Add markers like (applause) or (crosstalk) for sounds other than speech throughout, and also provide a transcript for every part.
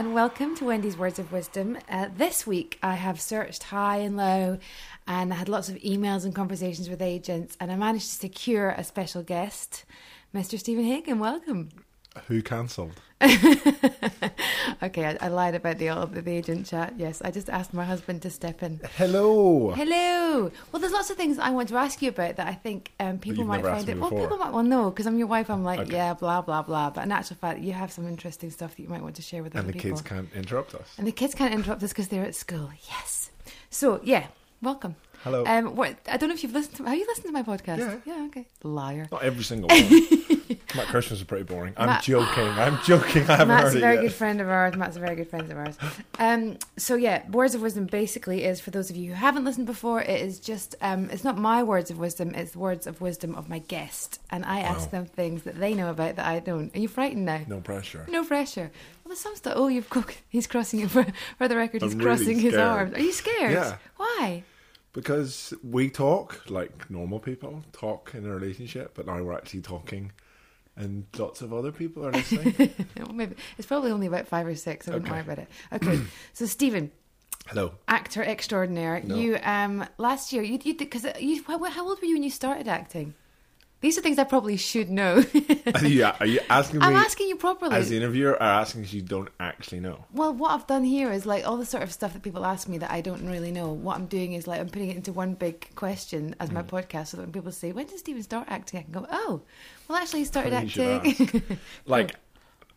And welcome to Wendy's Words of Wisdom. Uh, this week I have searched high and low and I had lots of emails and conversations with agents and I managed to secure a special guest, Mr. Stephen Hagan. Welcome. Who cancelled? (laughs) okay, I, I, lied about the, the agent chat. Yes, I just asked my husband to step in. Hello. Hello. Well, there's lots of things I want to ask you about that I think um, people might find it. Well, people might. Well, no, because I'm your wife. I'm like, okay. yeah, blah blah blah. But in actual fact, you have some interesting stuff that you might want to share with and other people. And the kids can't interrupt us. And the kids can't interrupt us because they're at school. Yes. So yeah, welcome. Hello. Um, what, I don't know if you've listened to. Have you listened to my podcast? Yeah. Yeah. Okay. Liar. Not every single one. (laughs) Matt Christmas is pretty boring. I'm Matt, joking. I'm joking. I haven't Matt's heard a very good friend of ours. Matt's a very good friend of ours. Um, so yeah, words of wisdom basically is for those of you who haven't listened before. It is just. Um, it's not my words of wisdom. It's words of wisdom of my guest, and I wow. ask them things that they know about that I don't. Are you frightened now? No pressure. No pressure. Well, some stuff. Oh, you've. cooked. He's (laughs) crossing it for, for the record. He's I'm crossing really his arms. Are you scared? Yeah. Why? Because we talk like normal people talk in a relationship, but now we're actually talking, and lots of other people are listening. (laughs) well, maybe it's probably only about five or six. I wouldn't Okay. worry about it. Okay, (clears throat) so Stephen, Hello. actor extraordinaire. No. You um last year you you because you how, how old were you when you started acting? These are things I probably should know. (laughs) Are you, are you asking me I'm asking you properly. as the interviewer, or asking you don't actually know? well, what I've done here is like all the sort of stuff that people ask me that I don't really know. What I'm doing is like I'm putting it into one big question as Mm. my podcast, so that when people say, "When did Stephen start acting?" I can go, "Oh, well, actually, he started Funny you should acting." (laughs) Like,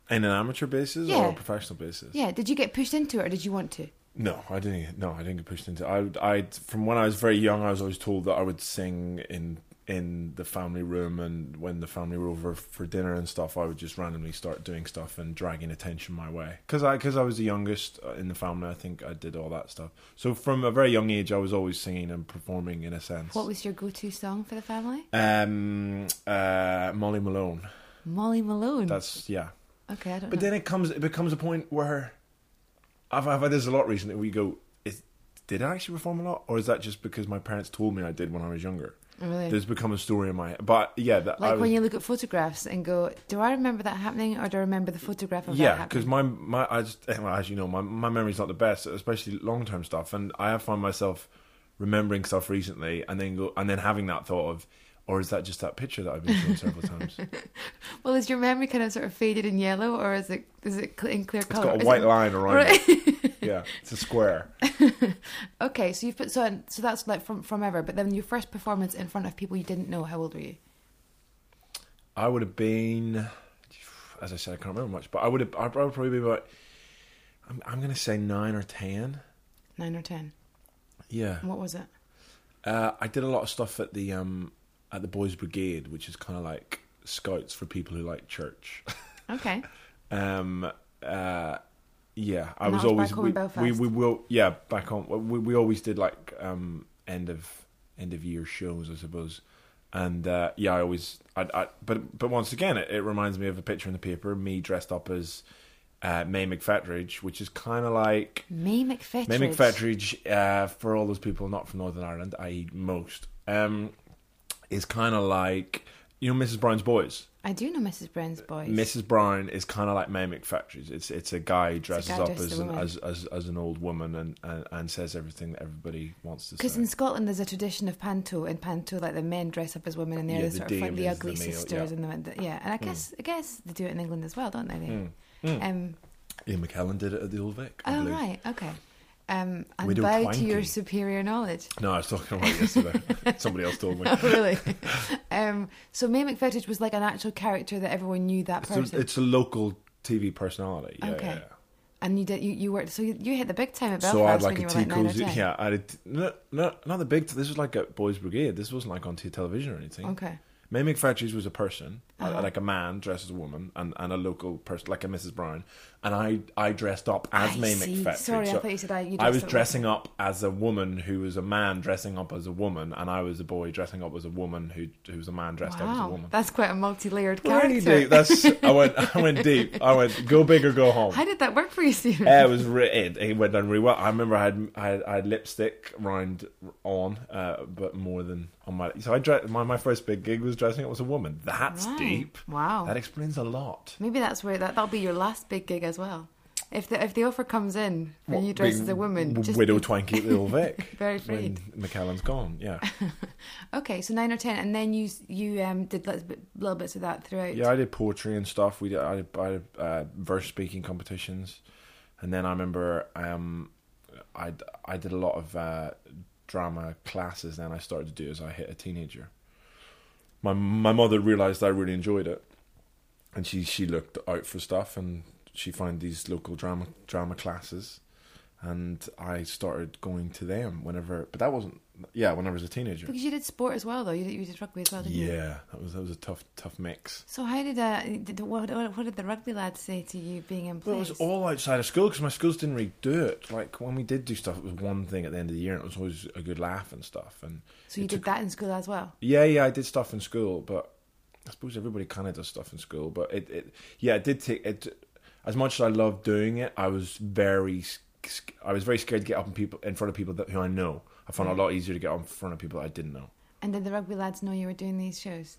in an amateur basis or a professional basis? yeah. Did you get pushed into it, or did you want to? No, I didn't. No, I didn't get pushed into. It. I, I, from when I was very young, I was always told that I would sing in in the family room, and when the family were over for dinner and stuff, I would just randomly start doing stuff and dragging attention my way. Because I, because I was the youngest uh, in the family, I think I did all that stuff. So from a very young age, I was always singing and performing in a sense. What was your go-to song for the family? um, uh, Molly Malone. Molly Malone. That's yeah. okay. I don't But know. then it comes, it becomes a point where I've, I've had this a lot recently. We go, is, did I actually perform a lot, or is that just because my parents told me I did when I was younger? Really. There's become a story in my head. But yeah, that Like was, when you look at photographs and go, do I remember that happening or do I remember the photograph of that yeah, because my my I just well, as you know, my my memory's not the best, especially long term stuff, and I have found myself remembering stuff recently, and then go and then having that thought of. Or is that just that picture that I've been shown several times? (laughs) Well, is your memory kind of sort of faded in yellow or is it is it in clear color? got a Is white it- line around Right. it. (laughs) Yeah, it's a square. (laughs) okay, so you've put so so that's like from from ever. But then your first performance in front of people you didn't know. How old were you? I would have been, as I said, I can't remember much, but I would have. I would probably be about. I'm, I'm going to say nine or ten. Nine or ten. Yeah, And what was it? uh, I did a lot of stuff at the um at the Boys Brigade, which is kind of like scouts for people who like church. Okay. (laughs) um, uh, yeah, I was was always back home we, Belfast? we we will yeah back home. We we always did like um end of end of year shows, I suppose. And uh, yeah, I always, I, I, but but once again, it, it reminds me of a picture in the paper, me dressed up as uh, May McFettridge, which is kind of like May McFettridge. May McFettridge uh, for all those people not from Northern Ireland, i.e., most, um, is kind of like you know Mrs. Brown's Boys. I do know Mrs. Brown's boys. Mrs. Brown is kind of like May McFettridge. It's it's a guy who dresses guy up as as an, as, as as an old woman and, and, and says everything that everybody wants to say. Because in Scotland there's a tradition of panto, and panto like the men dress up as women, and they're Yeah, the sort of like the ugly the male, sisters, yeah. and the yeah. And I guess I guess they do it in England as well, don't they? Mm. they? Mm. Um, Ian McKellen did it at the Old Vic. I oh believe. right, okay. Um, and bow to your superior knowledge. No, I was talking about (laughs) yesterday. Somebody else told me. Oh, (laughs) really? um, so May McFettridge was like an actual character that everyone knew that It's person. a, it's a local TV personality. Yeah, Okay. yeah, yeah. and you did you, you worked so you, you hit the big time at Belfast So I had like when a you were like ten. Yeah, I had no, no, not the big. This was like a Boys Brigade. This wasn't like on t- television or anything. Okay. May McFettridge was a person, Uh-huh. like a man dressed as a woman, and, and a local person, like a Mrs. Brown. And I, I dressed up as I May see. McFettridge. Sorry, I So thought you said I. You I was dressing up as a woman who was a man dressing up as a woman, and I was a boy dressing up as a woman who who was a man dressed up as a woman. that's quite a multi-layered Really character. deep. That's (laughs) I went I went deep. I went go big or go home. How did that work for you, Stephen? Uh, it was re- it, it went down really well. I remember I had I had, I had lipstick round on, uh, but more than on my. So I dre- my my first big gig was dressing up as a woman. That's Right. deep. Wow. That explains a lot. Maybe that's where that that'll be your last big gig as well. If the if the offer comes in and you dress as a woman, w- just Widow Twankey little Vic (laughs) very when afraid. McKellen's gone. Yeah, (laughs) Okay, so nine or ten, and then you you um did little, bit, little bits of that throughout. yeah. I did poetry and stuff. We did. I did, I did uh, verse speaking competitions, and then I remember um, I I did a lot of uh, drama classes. Then I started to do as I hit a teenager. My my mother realized I really enjoyed it, and she she looked out for stuff, and she found these local drama drama classes, and I started going to them whenever. But that wasn't yeah when I was a teenager. Because you did sport as well, though. You did, you did rugby as well, didn't you? Yeah, that was that was a tough tough mix. So how did uh did, what, what what did the rugby lads say to you being in Well, it was all outside of school because my schools didn't really do it. Like when we did do stuff, it was one thing at the end of the year, and it was always a good laugh and stuff. And so you did took- that in school as well. yeah, yeah, I did stuff in school, but I suppose everybody kind of does stuff in school. But it, it yeah, it did take it. As much as I loved doing it, I was very, I was very scared to get up in people in front of people that who I know. I found it a lot easier to get up in front of people that I didn't know. And did the rugby lads know you were doing these shows?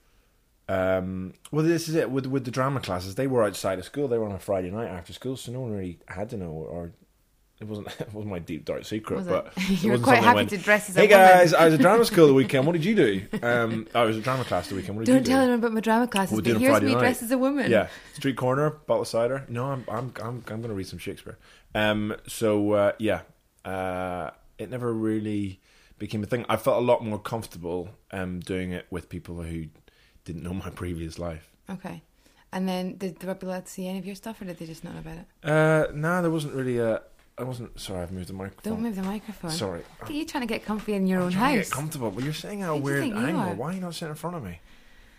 Um, well, this is it with with the drama classes. They were outside of school. They were on a Friday night after school, so no one really had to know. Or it wasn't (laughs) it wasn't my deep dark secret, Was but (laughs) you were quite happy to dress as Hey a woman. Hey guys, I was at drama school the weekend. What did you do? (laughs) Um, I was at drama class the weekend. What did Don't you do? tell them about my drama classes. But here's Friday me night. dressed as a woman. Yeah, street corner, bottle of cider. No, I'm I'm I'm I'm going to read some Shakespeare. Um, so uh, yeah, uh, it never really became a thing. I felt a lot more comfortable um doing it with people who didn't know my previous life. Okay. And then did the rugby lads see any of your stuff, or did they just not know about it? Uh, no, there wasn't really a. I wasn't. Sorry, I've moved the microphone. Don't move the microphone. Sorry, Look at you trying to get comfy in your I'm own trying to house. get comfortable. But you're saying at a Who do you weird angle. are? Why are you not sitting in front of me?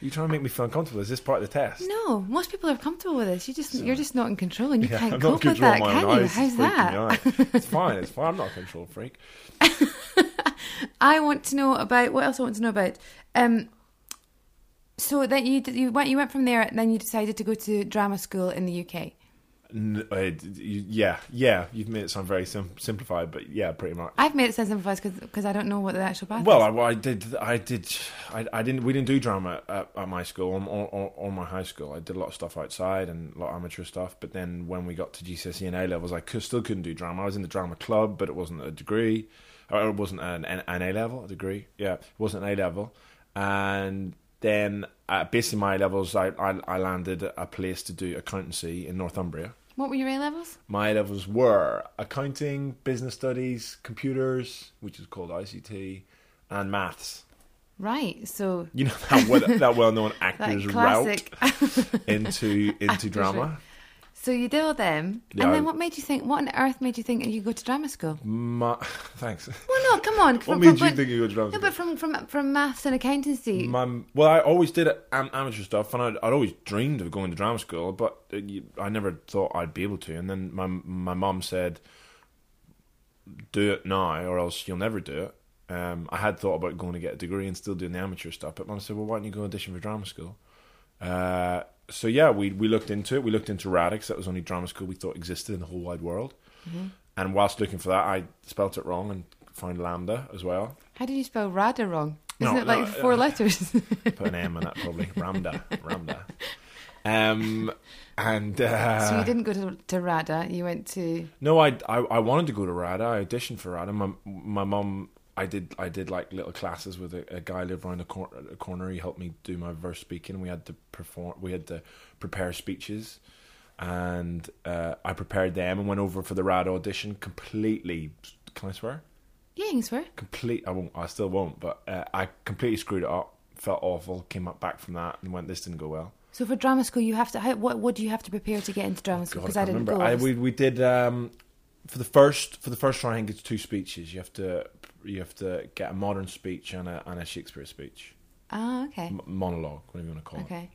Are you trying to make me feel uncomfortable? Is this part of the test? No, most people are comfortable with this. You just Sorry. you're just not in control, and you Yeah, can't I'm cope with that, can you? eyes. How's It's that? It's (laughs) fine. It's fine. I'm not a control freak. (laughs) I want to know about what else I want to know about. Um, so that you you went you went from there, and then you decided to go to drama school in the UK. Uh, yeah, yeah. You've made it sound very sim- simplified, but yeah, pretty much. I've made it sound simplified because I don't know what the actual path Well, is. I, I did. I did. I, I didn't. We didn't do drama at, at my school or, or, or my high school. I did a lot of stuff outside and a lot of amateur stuff. But then when we got to GCSE and A levels, I could, still couldn't do drama. I was in the drama club, but it wasn't a degree. Or it wasn't an, an, an A level, a degree. Yeah, it wasn't an A level. And then uh, basically my levels, I, I I landed a place to do accountancy in Northumbria. what were your A levels? My levels were accounting, business studies, computers, which is called ICT, and maths. Right. So You know that well, that well-known (laughs) actor's route into into (laughs) drama. So you all them, Yeah, and I- then what made you think? What on earth made you think you could go to drama school? Ma- (laughs) thanks. Well, no, come on. (laughs) What From, made from, you think you go to drama? No, but from from from maths and accountancy. My, well, I always did am- amateur stuff, and I'd, I'd always dreamed of going to drama school, but uh, I never thought I'd be able to. And then my my mum said, "Do it now, or else you'll never do it." Um, I had thought about going to get a degree and still doing the amateur stuff, but mum said, "Well, why don't you go audition for drama school?" Uh, so yeah, we we looked into it. We looked into Radix. That was the only drama school we thought existed in the whole wide world. Mm-hmm. And whilst looking for that, I spelt it wrong and found LAMDA as well. How did you spell Rada wrong? Isn't No, it like no, four uh, letters? (laughs) Put an M on that probably. Ramda. Ramda. Um, and uh, so you didn't go to, to Rada. You went to. no, I, I I wanted to go to RADA. I auditioned for RADA. My my mum, I did I did like little classes with a, a guy lived around the, cor- the corner. He helped me do my verse speaking. We had to perform. We had to prepare speeches, and uh, I prepared them and went over for the rad audition. Completely, can I swear? Yeah, you can swear. complete. I won't. I still won't. But uh, I completely screwed it up. Felt awful. Came up back from that and went. This didn't go well. So for drama school, you have to. How, what what do you have to prepare to get into drama school? Because I I, didn't remember. go. I, we we did um, for the first for the first round. I think it's two speeches. You have to you have to get a modern speech and a and a Shakespeare speech, Ah, okay, M- monologue, whatever you want to call it. okay.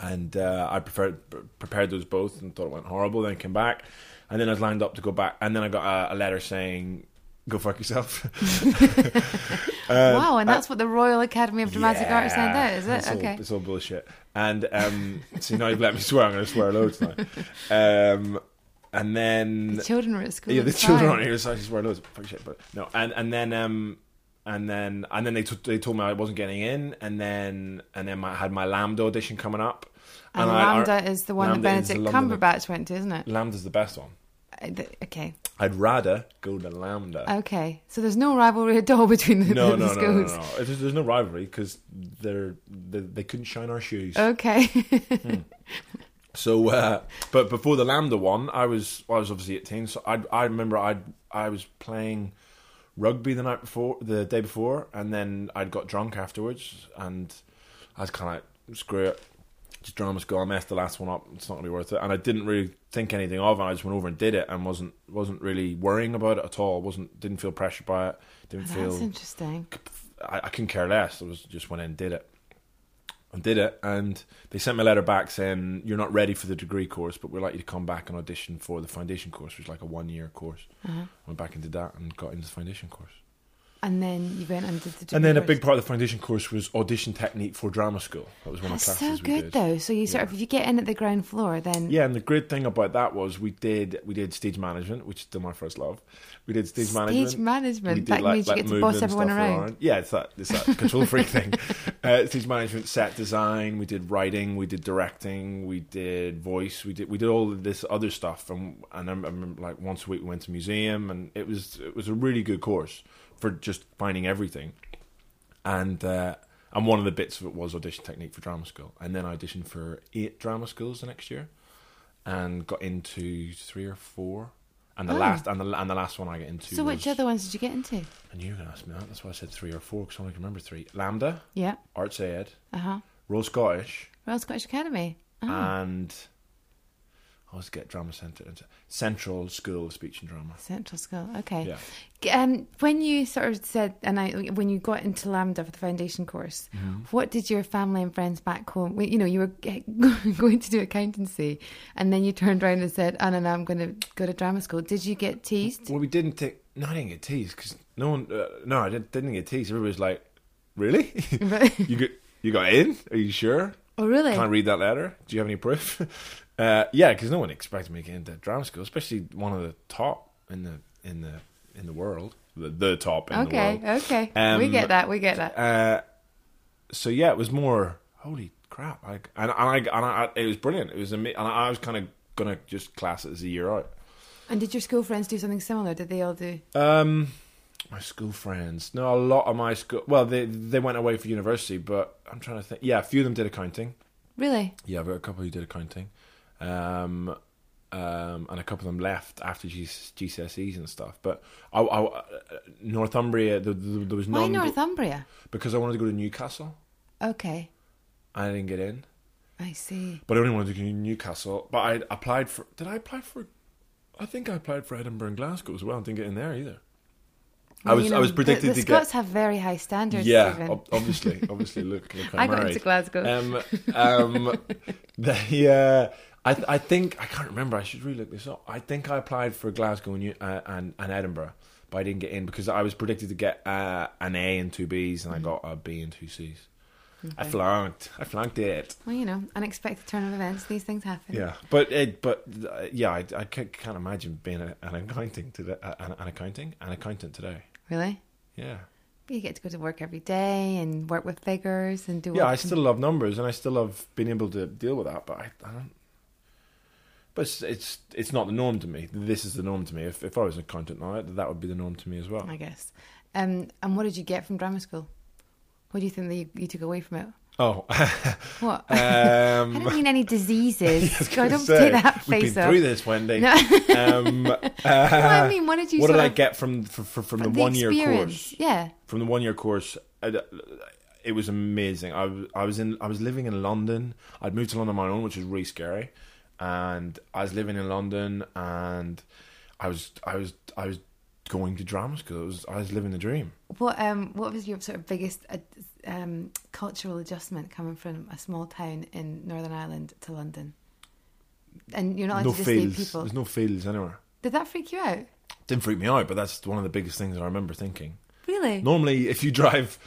And uh, I prepared prepared those both and thought it went horrible. Then came back, and then I was lined up to go back, and then I got a, a letter saying. Go fuck yourself. (laughs) (laughs) wow, and that's what the Royal Academy of Dramatic Um, Yeah, Art sent out, is it? It's all, okay. it's all bullshit. And um, (laughs) so now you've let me swear. I'm going to swear loads now. Um, and then The children were at school. yeah, the children fine. on here, so I just swear loads. Fuck shit, but no. And and then um, and then and then they t- they told me I wasn't getting in, and then and then I had my LAMDA audition coming up. And I- LAMDA is the one LAMDA that Benedict Cumberbatch went to, isn't it? LAMDA's the best one. Uh, Okay, I'd rather go to LAMDA. okay. So there's no rivalry at all between the, no, the no, no, no, schools. no. There's, there's no rivalry because they're they, they couldn't shine our shoes. Okay. (laughs) So, uh, but before the LAMDA one, I was I was obviously 18. So I I remember I I was playing rugby the night before, the day before, and then I'd got drunk afterwards, and I was kind of like, screw it, just drama school. I messed the last one up. It's not gonna be worth it. And I didn't really think anything of it. I just went over and did it, and wasn't wasn't really worrying about it at all. wasn't didn't feel pressured by it. Didn't That's feel interesting. I, I couldn't care less. I was just went in and did it. And did it, and they sent me a letter back saying you're not ready for the degree course, but we'd like you to come back and audition for the foundation course, which is like a one year course. Uh-huh. Went back and did that and got into the foundation course. And then you went and did the. And then a big part of the foundation course was audition technique for drama school. That was one That's of the so classes we good though. So you sort of if you get in at the ground floor, then Yeah, and the great thing about that was we did we did stage management, which is still my first love. We did stage, management. Stage management. That like- means you like get to boss everyone stuff around. Yeah, it's that it's that control freak (laughs) thing. Uh, stage management, set design. We did writing. We did directing. We did voice. We did we did all of this other stuff. And and I remember like once a week we went to museum, and it was it was a really good course for just finding everything. And uh, and one of the bits of it was audition technique for drama school. And then I auditioned for eight drama schools the next year, and got into three or four. And the Oh. last and the and the last one I get into. So which other ones did you get into? and you can ask me that. That's why I said three or four because I only can remember three. LAMDA, Yeah. Arts Ed, Uh huh. Royal Scottish, Royal Scottish Academy. Oh. and I always get Drama Centre, and Central School of Speech and Drama. Central School. Okay. Yeah. Um, when you sort of said, and I, when you got into LAMDA for the foundation course, Mm-hmm. what did your family and friends back home? You know, you were (laughs) going to do accountancy, and then you turned around and said, "Oh no, no, I'm going to go to drama school." Did you get teased? Well, we didn't take. No, I didn't get teased because no one. Uh, no, I didn't, didn't get teased. Everybody was like, "Really? (laughs) (laughs) you got you got in? Are you sure? oh, really? Can I read that letter? Do you have any proof?" Uh, yeah, because no one expected me to get into drama school, especially one of the top in the in the in the world, the, the top in the world. okay, okay. we Um, get that. We get that. Uh, so yeah, it was more holy crap. I, and, and I and I, it was brilliant. It was and I was kind of gonna just class it as a year out. And did your school friends do something similar? Did they all do? Um, my school friends. No, a lot of my school. Well, they they went away for university, but I'm trying to think. Yeah, a few of them did accounting. Really? Yeah, but a couple who did accounting. Um, um, and a couple of them left after G- GCSEs and stuff. But I, I, uh, Northumbria, there, there was Why none Northumbria? because I wanted to go to Newcastle. Okay, I didn't get in. I see. But I only wanted to go to Newcastle. But I applied for. Did I apply for? I think I applied for Edinburgh and Glasgow as well. and didn't get in there either. I was you know, I was predicted the, the to Scots get. have very high standards. Yeah, ob- obviously, obviously. Look, look (laughs) I got into Glasgow. Um, um, (laughs) the, uh, I, th- I think I can't remember. I should really look this up. I think I applied for Glasgow and, uh, and and Edinburgh, but I didn't get in because I was predicted to get uh, an A and two Bs, and I got a B and two Cs. I Okay. flunked. I flunked it. Well, you know, unexpected turn of events. These things happen. Yeah, but it, but uh, yeah, I, I ca- can't imagine being a, an accounting today, an, an accounting, an accountant today. Really? Yeah, But you get to go to work every day and work with figures and do. yeah. I still love numbers, and I still love being able to deal with that. But I, I don't. But it's, it's it's not the norm to me. This is the norm to me. If if I was a content writer, that would be the norm to me as well. I guess. Um, and what did you get from drama school? What do you think that you, you took away from it? Oh, (laughs) What? (laughs) I um, don't mean any diseases. (laughs) I I don't say, take that we've face been off. through this, Wendy. No. Um, No, I mean, what did you? what did I get from from, from, from the, the one year course? Yeah. from the one year course I it was amazing I, I was in I was living in London I'd moved to London on my own which was really scary and I was living in London and I was I was I was going to drama school it was, I was living the dream What um what was your sort of biggest uh, um cultural adjustment coming from a small town in Northern Ireland to London? And you're not no people. there's no fields anywhere Did that freak you out? didn't freak me out but that's one of the biggest things I remember thinking Really? normally if you drive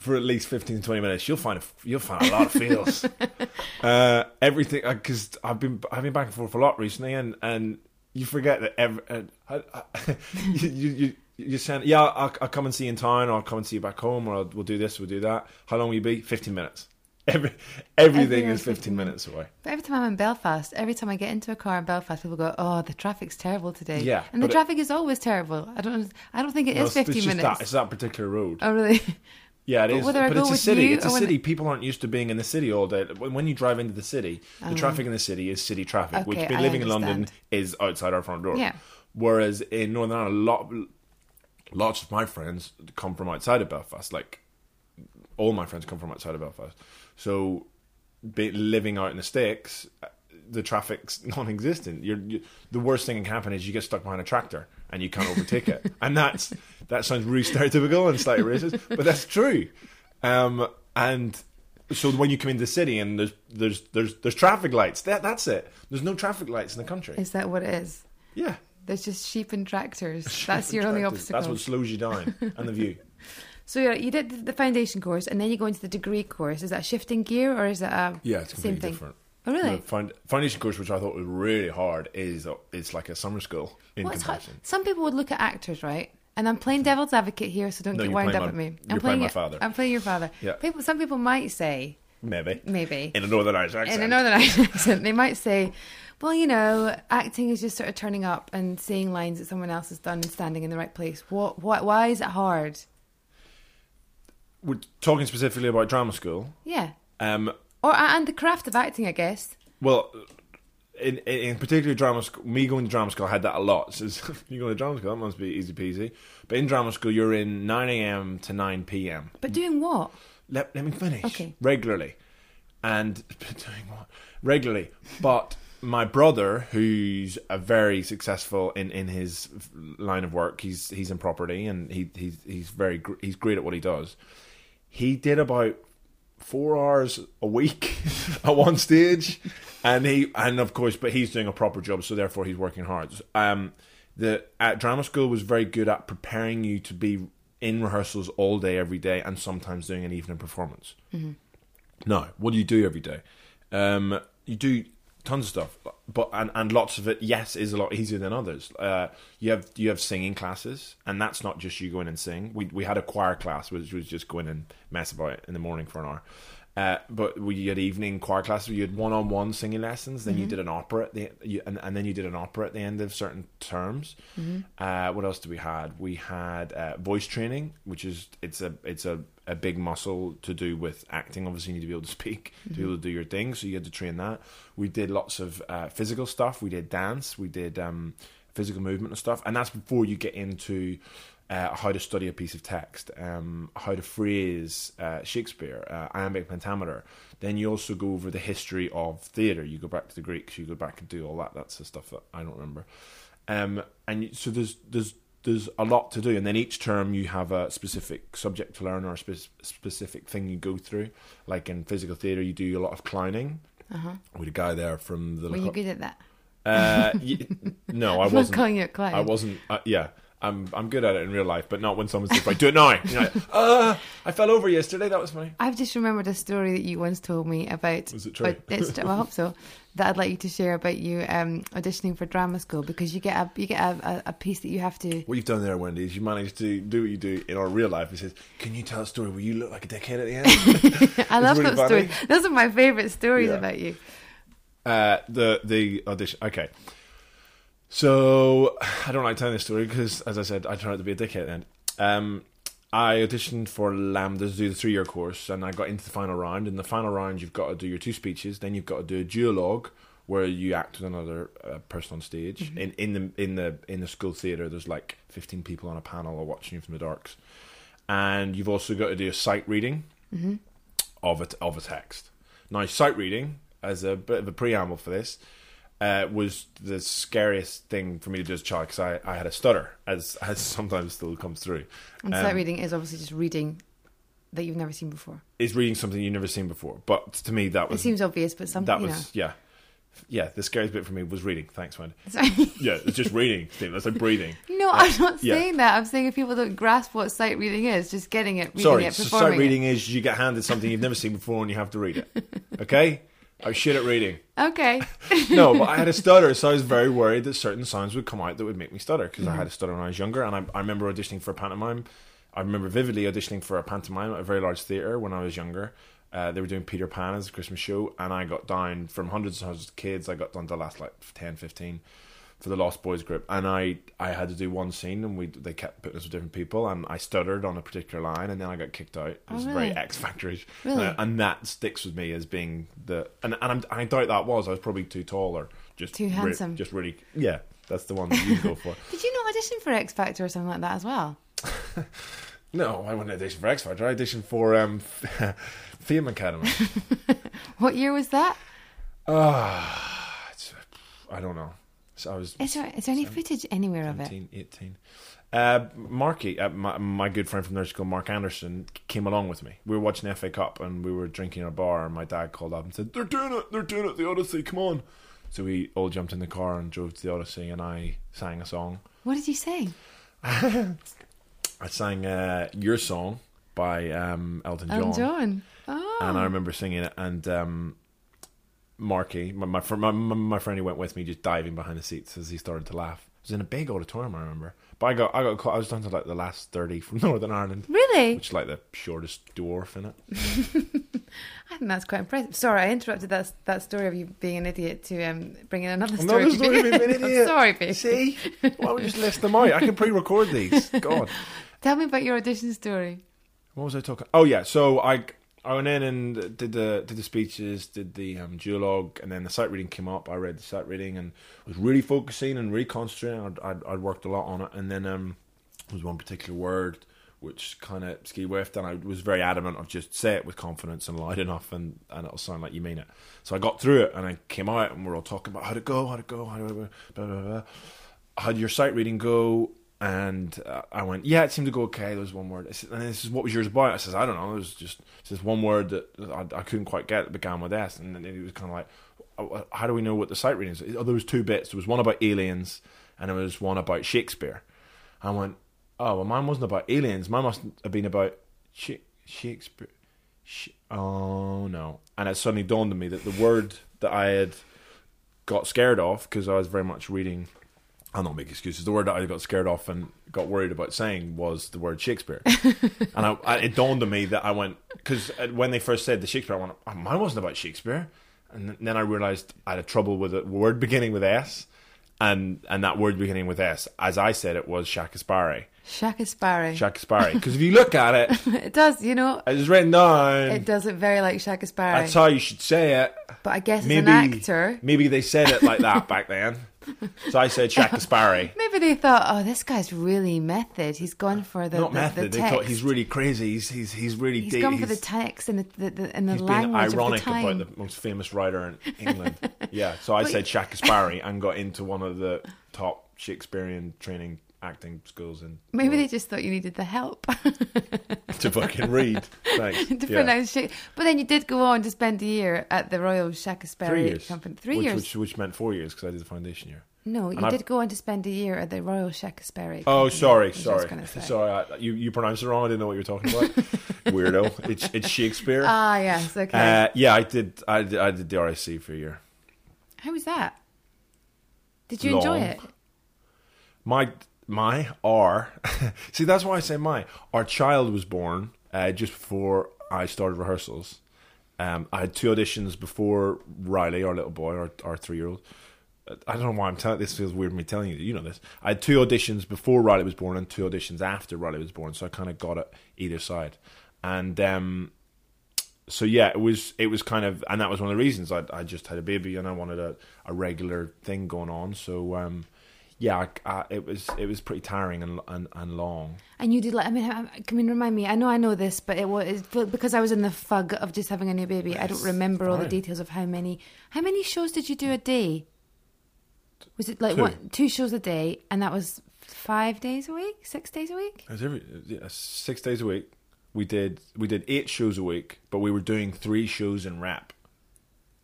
for at least 15 to 20 minutes you'll find a, you'll find a lot of feels (laughs) uh, everything because I've been I've been back and forth a lot recently and and you forget that every, uh, I, I, (laughs) you, you you saying yeah I'll, I'll come and see you in town or I'll come and see you back home or I'll, we'll do this we'll do that how long will you be 15 minutes (laughs) Every, everything is is 15 15 minutes away. But every time I'm in Belfast, every time I get into a car in Belfast, people go, "Oh, the traffic's terrible today." Yeah, and the traffic is always terrible. I don't, I don't think it No, is it's- it's 15 just minutes. That, it's that particular road. Oh, really? Yeah, it But is. But it's a city. It's a city. People aren't used to being in the city all day. When you drive into the city, the traffic in the city is city traffic, which Okay, being I living in London is outside our front door. Yeah. Whereas in Northern Ireland, a lot, lots of my friends come from outside of Belfast. Like all my friends come from outside of Belfast. So, be, living out in the sticks, uh, the traffic's (laughs) non-existent. You're, you, the worst thing that can happen is you get stuck behind a tractor and you can't overtake it, and that's that sounds really stereotypical and slightly racist, but that's true. Um, and so when you come into the city and there's there's there's there's traffic lights, that that's it. There's no traffic lights in the country. Is that what it is? yeah, There's just sheep and tractors. (laughs) That's your only obstacle. That's what slows you down and the view. (laughs) So yeah, you did the foundation course, and then you go into the degree course. Is that shifting gear, or is it a Yeah, it's same thing? different. Oh, really? The found, foundation course, which I thought was really hard, is it's like a summer school in What's hard? Some people would look at actors, right? And I'm playing devil's advocate here, so don't No, get wound up my- at me. you're I'm playing my your- father. I'm playing your father. Yeah. People, some people might say, Maybe maybe in a Northern Irish accent. in a Northern Irish (laughs) accent, they might say, "Well, you know, acting is just sort of turning up and saying lines that someone else has done and standing in the right place." What? What? Why is it hard? We're talking specifically about drama school. Yeah, Um, or and the craft of acting, I guess. well, in in particular drama school, me going to drama school, I had that a lot. (laughs) So you go to drama school, that must be easy peasy. But in drama school, you're in nine a.m. to nine p.m. But doing what? let, let me finish. Okay. Regularly. And (laughs) doing what? Regularly. But my brother, who's a very successful in, in his line of work, he's he's in property and he he's he's very gr- he's great at what he does. He did about four hours a week (laughs) at one stage, and he and of course, but he's doing a proper job, so therefore he's working hard. Um, the at drama school was very good at preparing you to be in rehearsals all day, every day, and sometimes doing an evening performance. No, what do you do every day? Um, you do tons of stuff, but and, and lots of it, yes, is a lot easier than others. Uh, you have you have singing classes, and that's not just you go in and sing. We we had a choir class, which was just going and mess about in the morning for an hour. Uh, but we had evening choir classes. You had one-on-one singing lessons. Then you did an opera at the you, and, and then you did an opera at the end of certain terms. Uh, what else did we had? We had uh, voice training, which is it's a it's a, a big muscle to do with acting. Obviously, you need to be able to speak to be able to do your thing. So you had to train that. We did lots of uh, physical stuff. We did dance. We did um, physical movement and stuff. And that's before you get into uh, how to study a piece of text, um, how to phrase uh, Shakespeare, uh, iambic pentameter. Then you also go over the history of theatre. You go back to the Greeks. You go back and do all that. That's the stuff that I don't remember. Um, and so there's there's there's a lot to do. And then each term you have a specific subject to learn or a spe- specific thing you go through. Like in physical theatre, you do a lot of clowning. Uh-huh. With a guy there from the Were you good at that? uh, y- (laughs) no, I I'm not wasn't. calling a clown. I wasn't. Uh, yeah, I'm. I'm good at it in real life, but not when someone says, "Like, do it now." You're like, (laughs) uh, I fell over yesterday. That was funny. I've just remembered a story that you once told me about. Was it true? about- well, I hope so. (laughs) That I'd like you to share about you um, auditioning for drama school because you get a you get a, a, piece that you have to. What you've done there, Wendy, is you managed to do what you do in our real life. It says, "Can you tell a story where you look like a dickhead at the end?" (laughs) I love really those stories. funny. Those are my favourite stories Yeah. about you. uh, the the audition. Okay. So (sighs) I don't like telling this story because, as I said, I turned out to be a dickhead. Then um, I auditioned for LAMDA to do the three year course, and I got into the final round. In the final round, you've got to do your two speeches. Then you've got to do a duologue where you act with another uh, person on stage. In in the in the in the school theatre, there's like 15 people on a panel or watching you from the darks, and you've also got to do a sight reading of a of a text. Now, sight reading as a bit of a preamble for this uh, was the scariest thing for me to do as a child because I, I had a stutter, as as sometimes still comes through. And Um, sight reading is obviously just reading that you've never seen before. Is reading something you've never seen before, but to me that was It seems obvious, but some that was yeah. Yeah, the scariest bit for me was reading. Thanks, Wendy. Sorry. (laughs) Yeah, it's just reading, (laughs) Steve. That's like breathing. No, I'm not yeah. saying that. I'm saying if people don't grasp what sight reading is, just getting it, reading Sorry, it, so performing sight reading is you get handed something you've never seen before and you have to read it. (laughs) Okay? I was shit at reading. Okay. (laughs) no, but I had a (laughs) stutter, so I was very worried that certain sounds would come out that would make me stutter because I had a stutter when I was younger. And I, I remember auditioning for a pantomime. I remember vividly auditioning for a pantomime at a very large theatre when I was younger. Uh, they were doing Peter Pan as a Christmas show, and I got down from hundreds and hundreds of kids. I got down to the last like 10, 15 for the Lost Boys group, and I I had to do one scene, and we they kept putting us with different people, and I stuttered on a particular line, and then I got kicked out. It was Oh, very? X Factorish, Really? and, and that sticks with me as being the and and I'm, I doubt that was I was probably too tall or just Too re- handsome. just really yeah. That's the one that you go for. (laughs) Did you not audition for X Factor or something like that as well? (laughs) No, I wouldn't audition for X Factor. I auditioned for um, (laughs) Fame Academy. What year was that? Ah, it's- I don't know. So I was Is there, is there any footage anywhere of it? 17, 18. Uh, Marky, uh, my, my good friend from nursery school, Mark Anderson, came along with me. We were watching the FA Cup and we were drinking in a bar, and my dad called up and said, They're doing it, they're doing it, the Odyssey, come on. So we all jumped in the car and drove to the Odyssey, and I sang a song. What did you sing? (laughs) I sang uh, Your Song by um, Elton John. Elton John. Oh. and I remember singing it. And um, Marky, my my, my my friend who went with me, just diving behind the seats as he started to laugh. It was in a big auditorium, I remember. But I got I got caught, I was down to like the last thirty from (laughs) Northern Ireland, Really? which is like the shortest dwarf in it. (laughs) I think that's quite impressive. Sorry, I interrupted that that story of you being an idiot to um, bring in another story. Another story of being an (laughs) idiot. sorry, babe. See, why don't we just list them out? I can pre-record these. God, Tell me about your audition story. what was I talking? Oh yeah, so I I went in and did the did the speeches, did the um, duologue, and then the sight reading came up. I read the sight reading and was really focusing and really concentrating. I'd, I'd, I'd worked a lot on it, and then um, there was one particular word which kind of ski whiffed, and I was very adamant of just say it with confidence and loud enough, and, and it'll sound like you mean it. So I got through it, and I came out, and we're all talking about how to go, how to go, how to blah blah blah. blah. How'd your sight reading go? And uh, I went, yeah, it seemed to go okay. There was one word. And this is what was yours about? I says, I don't know. It was just this one word that I, I couldn't quite get. It began with S, and then he was kind of like, "Oh, how do we know what the sight reading is? Oh, there was two bits. There was one about aliens, and there was one about Shakespeare. I went, oh, well, mine wasn't about aliens. Mine must have been about Sha- Shakespeare. Sh- oh no! And it suddenly dawned on me that the word that I had got scared of because I was very much reading. I'll not make excuses. The word that I got scared off and got worried about saying was the word Shakespeare, (laughs) and I, I, it dawned on me that I went because uh, when they first said the Shakespeare, I went, oh, "Mine wasn't about Shakespeare," and then I realized I had trouble with a word beginning with S, and and that word beginning with S, as I said, it was Shakespeare, Shaka Sparrow. Shakespeare. Because if you look at it, (laughs) it does, you know, it's written down. it does look very like Shaka Sparrow. That's how you should say it. but I guess Maybe as an actor, maybe they said it like that back then. So I said Shakespeare. (laughs) maybe they thought, oh, this guy's really method. He's gone for the Not the, method. the they thought he's really crazy. He's he's he's really He's deep. gone for the text and the, the, and the he's being language ironic of the time. about the most famous writer in England. (laughs) yeah. So I But- said Shakespeare and got into one of the top Shakespearean training acting schools and Maybe they just thought you needed the help (laughs) to fucking read. Thanks. (laughs) to Yeah. pronounce Shakespeare. But then you did go on to spend a year at the Royal Shakespeare Three years. Company. Three which, years. Which, which meant four years because I did the foundation year. no, you and I've- did go on to spend a year at the Royal Shakespeare. Oh, Company, sorry, was I sorry, sorry. I, you you pronounced it wrong. I didn't know what you were talking about. (laughs) Weirdo. It's it's Shakespeare. Ah, yes, okay. Uh, yeah, I did. I did, I did the RSC for a year. How was that? Did you enjoy it? My my our (laughs) see that's why I say my our child was born uh, just before I started rehearsals. Um, I had two auditions before Riley, our little boy, our our three year old. I don't know why I'm telling. This feels weird me telling you. You know this. I had two auditions before Riley was born and two auditions after Riley was born, so I kind of got it either side. And um, so yeah, it was it was kind of, and that was one of the reasons I I just had a baby and I wanted a, a regular thing going on. So um, yeah, I, I, it was it was pretty tiring and and, and long. And you did like I mean, I, I mean, remind me. I know I know this, but it was because I was in the fug of just having a new baby. I don't remember all the details of how many how many shows did you do a day? Was it like Two. what two shows a day, and that was five days a week, six days a week? It was every yeah, six days a week. We did we did eight shows a week, but we were doing three shows in rep.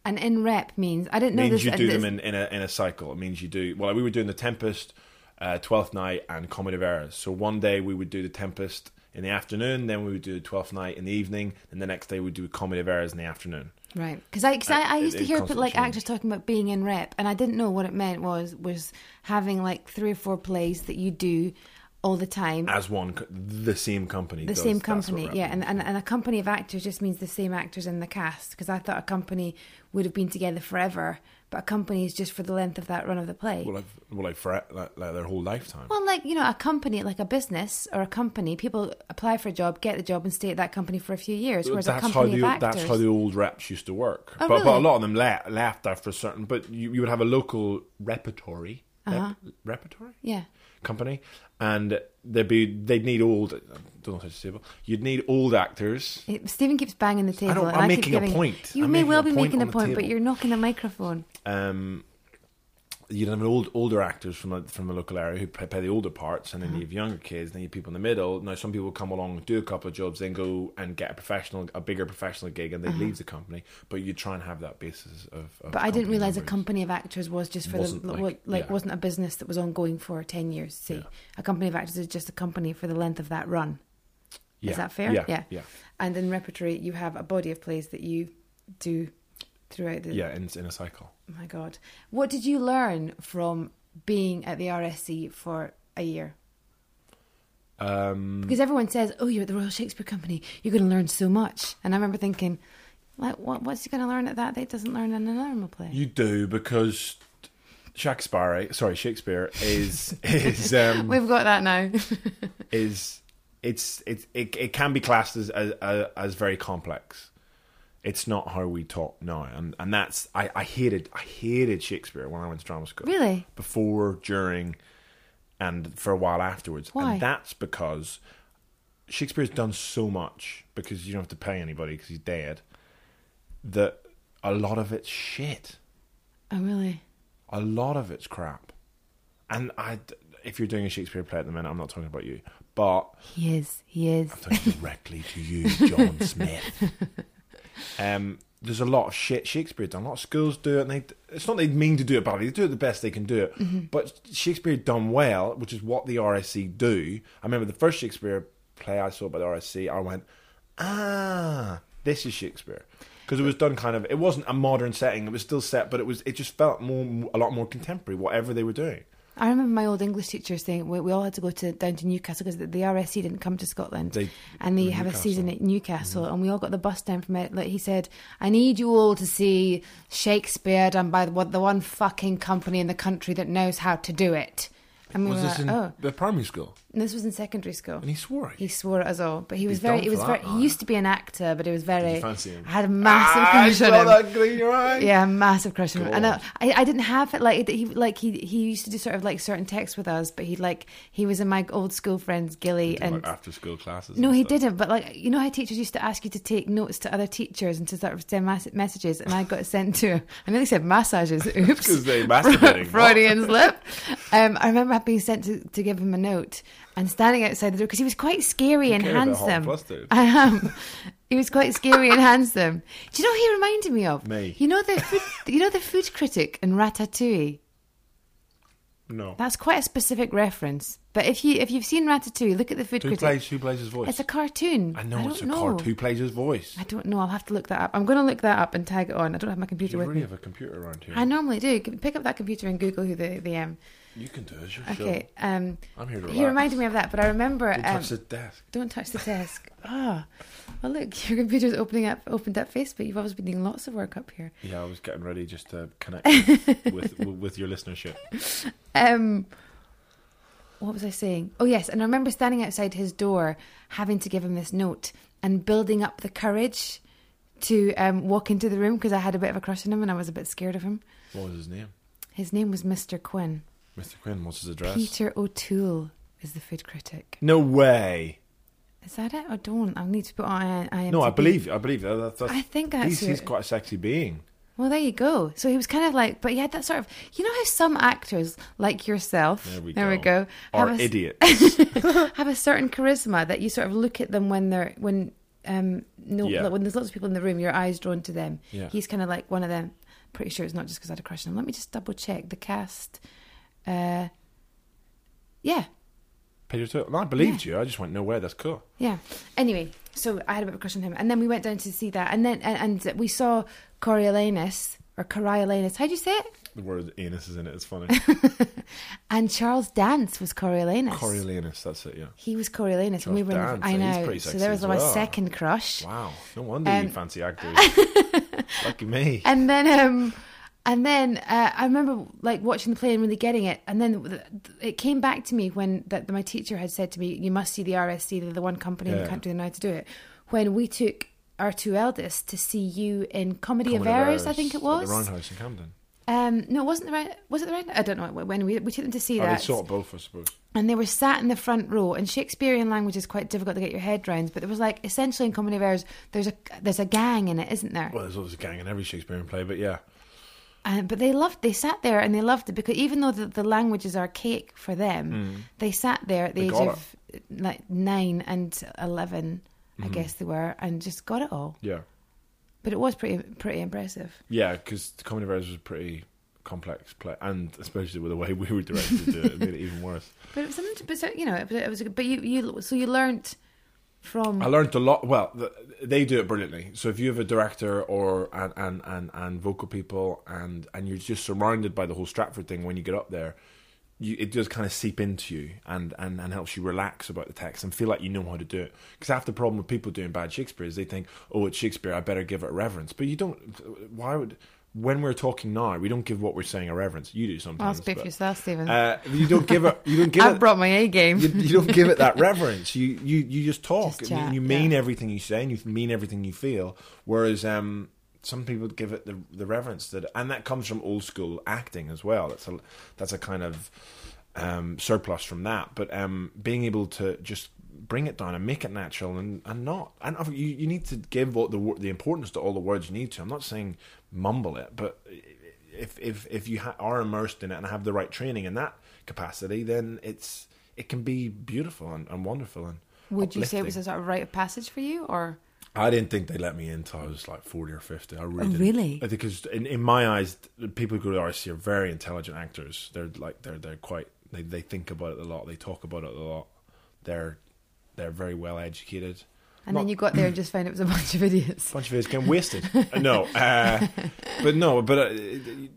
And in rep means I didn't know means this. you do this- them in, in a in a cycle. It means you do well. We were doing the Tempest, uh, Twelfth Night, and Comedy of Errors. So one day we would do the Tempest in the afternoon, then we would do the Twelfth Night in the evening, and the next day we'd do Comedy of Errors in the afternoon. Right, because I, cause I, I Uh, used it- to hear like changed. actors talking about being in rep, and I didn't know what it meant was was having like three or four plays that you do all the time. as one, the same company. the does, same company, yeah, and, and and a company of actors just means the same actors in the cast. Because I thought a company would have been together forever, but a company is just for the length of that run of the play. well, like, well, like for like, like their whole lifetime. Well, like you know, a company, like a business or a company, people apply for a job, get the job, and stay at that company for a few years. Whereas a that's how the of actors, that's how the old reps used to work. Oh, but but a lot of them le- left after a certain. But you, you would have a local repertory, Uh-huh. rep, repertory yeah, company, and they'd be they'd need old. I don't know how to say. You'd need old actors. It- Stephen keeps banging the table. don't- I'm I keep making a point. You I'm may well be making a point, but you're knocking a microphone. Um, you'd have old older actors from a, from a local area who play, play the older parts, and then Uh-huh. you have younger kids. and Then you have people in the middle. Now some people come along, do a couple of jobs, then go and get a professional, a bigger professional gig, and they leave the company. But you try and have that basis of. of. But I didn't realize a company of actors was just for Wasn't the like- like, yeah. wasn't a business that was ongoing for ten years. Say Yeah. a company of actors is just a company for the length of that run. Yeah. Is that fair? Yeah, Yeah. yeah, And in repertory, you have a body of plays that you do throughout the. yeah. In, in a cycle. My God, what did you learn from being at the RSC for a year? Um, Because everyone says, "Oh, you're at the Royal Shakespeare Company. You're going to learn so much." And I remember thinking, "Like, what? What's he going to learn at that that he doesn't learn in a normal play?" you do because Shakespeare, sorry, Shakespeare is (laughs) is um, We've got that now. is it's it's it, it can be classed as, as as very complex. It's not how we talk now, and and that's I, I hated I hated Shakespeare when I went to drama school. really? Before, during, and for a while afterwards. Why? And that's because Shakespeare's done so much because you don't have to pay anybody because he's dead. That a lot of it's shit. Oh, really? A lot of it's crap. And I, if you're doing a Shakespeare play at the minute, I'm not talking about you, but He is. He is. I'm talking directly to you, John (laughs) Smith. Um, there's a lot of shit Shakespeare done. A lot of schools do it, and they, it's not they mean to do it badly. They do it the best they can do it. But Shakespeare done well, which is what the RSC do. I remember the first Shakespeare play I saw by the RSC. I went, ah, this is Shakespeare. Because it was done kind of, it wasn't a modern setting. It was still set, but it was, it just felt more, a lot more contemporary. Whatever they were doing. I remember my old English teacher saying we, we all had to go to down to Newcastle because the, the RSC didn't come to Scotland, They- and they Newcastle. have a season at Newcastle, mm-hmm. and we all got the bus down from it. Like he said, I need you all to see Shakespeare done by the, one- the one fucking company in the country that knows how to do it. And we Was were this like, in oh, the primary school? And this was in secondary school. And he swore it. He swore at us all, but he was He's very. He was for very. that, He used to be an actor, but he was very. Fancy him? I had a massive Ah, crush I on him. that your eye. Yeah, a massive crush on him. And I, I, I didn't have it like he like he he used to do sort of like certain texts with us, but he like he was in my old school friends Gilly and. like after school classes. no, he stuff. didn't. But like you know how teachers used to ask you to take notes to other teachers and to sort of send mas- messages, and I got (laughs) sent to. I nearly said massages. (laughs) Oops, Because they masturbating. (laughs) Freudian slip. Um, I remember being sent to, to give him a note and standing outside the door because he was quite scary and about hot handsome. (laughs) I am. He was quite scary and handsome. Do you know who he reminded me of? Me. You know the food, (laughs) you know the food critic in Ratatouille. No. That's quite a specific reference. But if you if you've seen Ratatouille, look at the food Who critic. plays? Who plays his voice? It's a cartoon. I know I it's a know. cartoon. Who plays his voice? I don't know. I'll have to look that up. I'm going to look that up and tag it on. I don't have my Do computer you with really me. have a computer around here? I normally do. Pick up that computer and Google who the the um. You can do it. Your Okay. Um. I'm here to He reminded me of that, but I remember. Don't um, touch the desk. Don't touch the desk. (laughs) Ah, well, look, (laughs) your computer's opening up, opened up Facebook. You've always been doing lots of work up here. Yeah, I was getting ready just to connect (laughs) with, with with your listenership. Um, what was I saying? Oh yes, and I remember standing outside his door, having to give him this note and building up the courage to um, walk into the room because I had a bit of a crush on him and I was a bit scared of him. What was his name? His name was Mr. Quinn. Mr. Quinn. What's his address? Peter O'Toole is the food critic. No way. Is that it? Or don't? I'll need to put on IMDb. No, I believe. I believe that. That's, that's, I think that's he's, he's quite a sexy being. Well, there you go. So he was kind of like, but he had that sort of, you know how some actors like yourself, There we we go. go, Are have a, idiots. (laughs) have a certain charisma that you sort of look at them when they're when um no Yeah. like when there's lots of people in the room, your eyes drawn to them. Yeah. He's kind of like one of them. Pretty sure it's not just because I had a crush on him. Let me just double check the cast. Uh, yeah, O'Toole. No, I believed you. I just went, no way. That's cool. Yeah. Anyway, so I had a bit of a crush on him, and then we went down to see that, and then and, and we saw Coriolanus or Coriolanus. How do you say it? the word anus is in it. It's funny. (laughs) And Charles Dance was Coriolanus. Coriolanus, that's it. Yeah. He was Coriolanus, and we were. In Dance, the, I he's know. So there was as my well. second crush. Wow. No wonder Um, you fancy actors. (laughs) Lucky me. And then, um, and then uh, I remember like watching the play and really getting it. And then it came back to me when that my teacher had said to me, "You must see the RSC. They're the one company in Yeah. the country that know how to do it." When we took our two eldest to see you in Comedy, Comedy of Errors, I think it was. the Roundhouse in Camden. Um, no, it wasn't the right. Was it the right? I don't know. When we we took them to see Oh, they that, saw it both, I suppose. and they were sat in the front row. And Shakespearean language is quite difficult to get your head round, but there was like essentially in Comedy of Errors, there's a there's a gang in it, isn't there? Well, there's always a gang in every Shakespearean play, but yeah. And, but they loved. They sat there and they loved it because even though the, the language is archaic for them, hmm. they sat there at the They age of uh, like nine and 11 Mm-hmm. I hmm. guess they were, and just got it all. Yeah. But it was pretty pretty impressive. Yeah, because the Comedy of Errors was a pretty complex play, and especially with the way we were directed to it, it made it even worse. (laughs) But it was something. To, but so, you know, it was, it was. a- But you you so you learnt from. I learned a lot. Well, they do it brilliantly. So if you have a director or and, and, and, and vocal people, and and you're just surrounded by the whole Stratford thing when you get up there, you, it does kind of seep into you and, and, and helps you relax about the text and feel like you know how to do it. Because half the problem with people doing bad Shakespeare is they think, oh, it's Shakespeare, I better give it reverence. But you don't. Why would when we're talking now, we don't give what we're saying a reverence. You do I'll sometimes. speak for yourself, Stephen. uh, you don't give it. You don't (laughs) give I've it brought my A game. you, you don't give it that (laughs) reverence. You you, you just talk. Just and chat, you mean yeah. everything you say, and you mean everything you feel. Whereas um, some people give it the the reverence that, and that comes from old school acting as well. That's a that's a kind of um, surplus from that. But um, being able to just bring it down and make it natural and, and not and you you need to give all the the importance to all the words you need to. I'm not saying mumble it, but if if if you ha- are immersed in it and have the right training in that capacity, then it's it can be beautiful and, and wonderful and. Would you say it was a sort of rite of passage for you, or I didn't think they let me in until I was like forty or fifty. I really, Oh, really? because in, in my eyes, the people who go to RC are very intelligent actors. They're like they're they're quite they they think about it a lot. They talk about it a lot. They're they're very well educated. and Not- then you got there and just found it was a bunch of idiots. A bunch of idiots getting wasted. Uh, no, (laughs) uh, but no, but uh,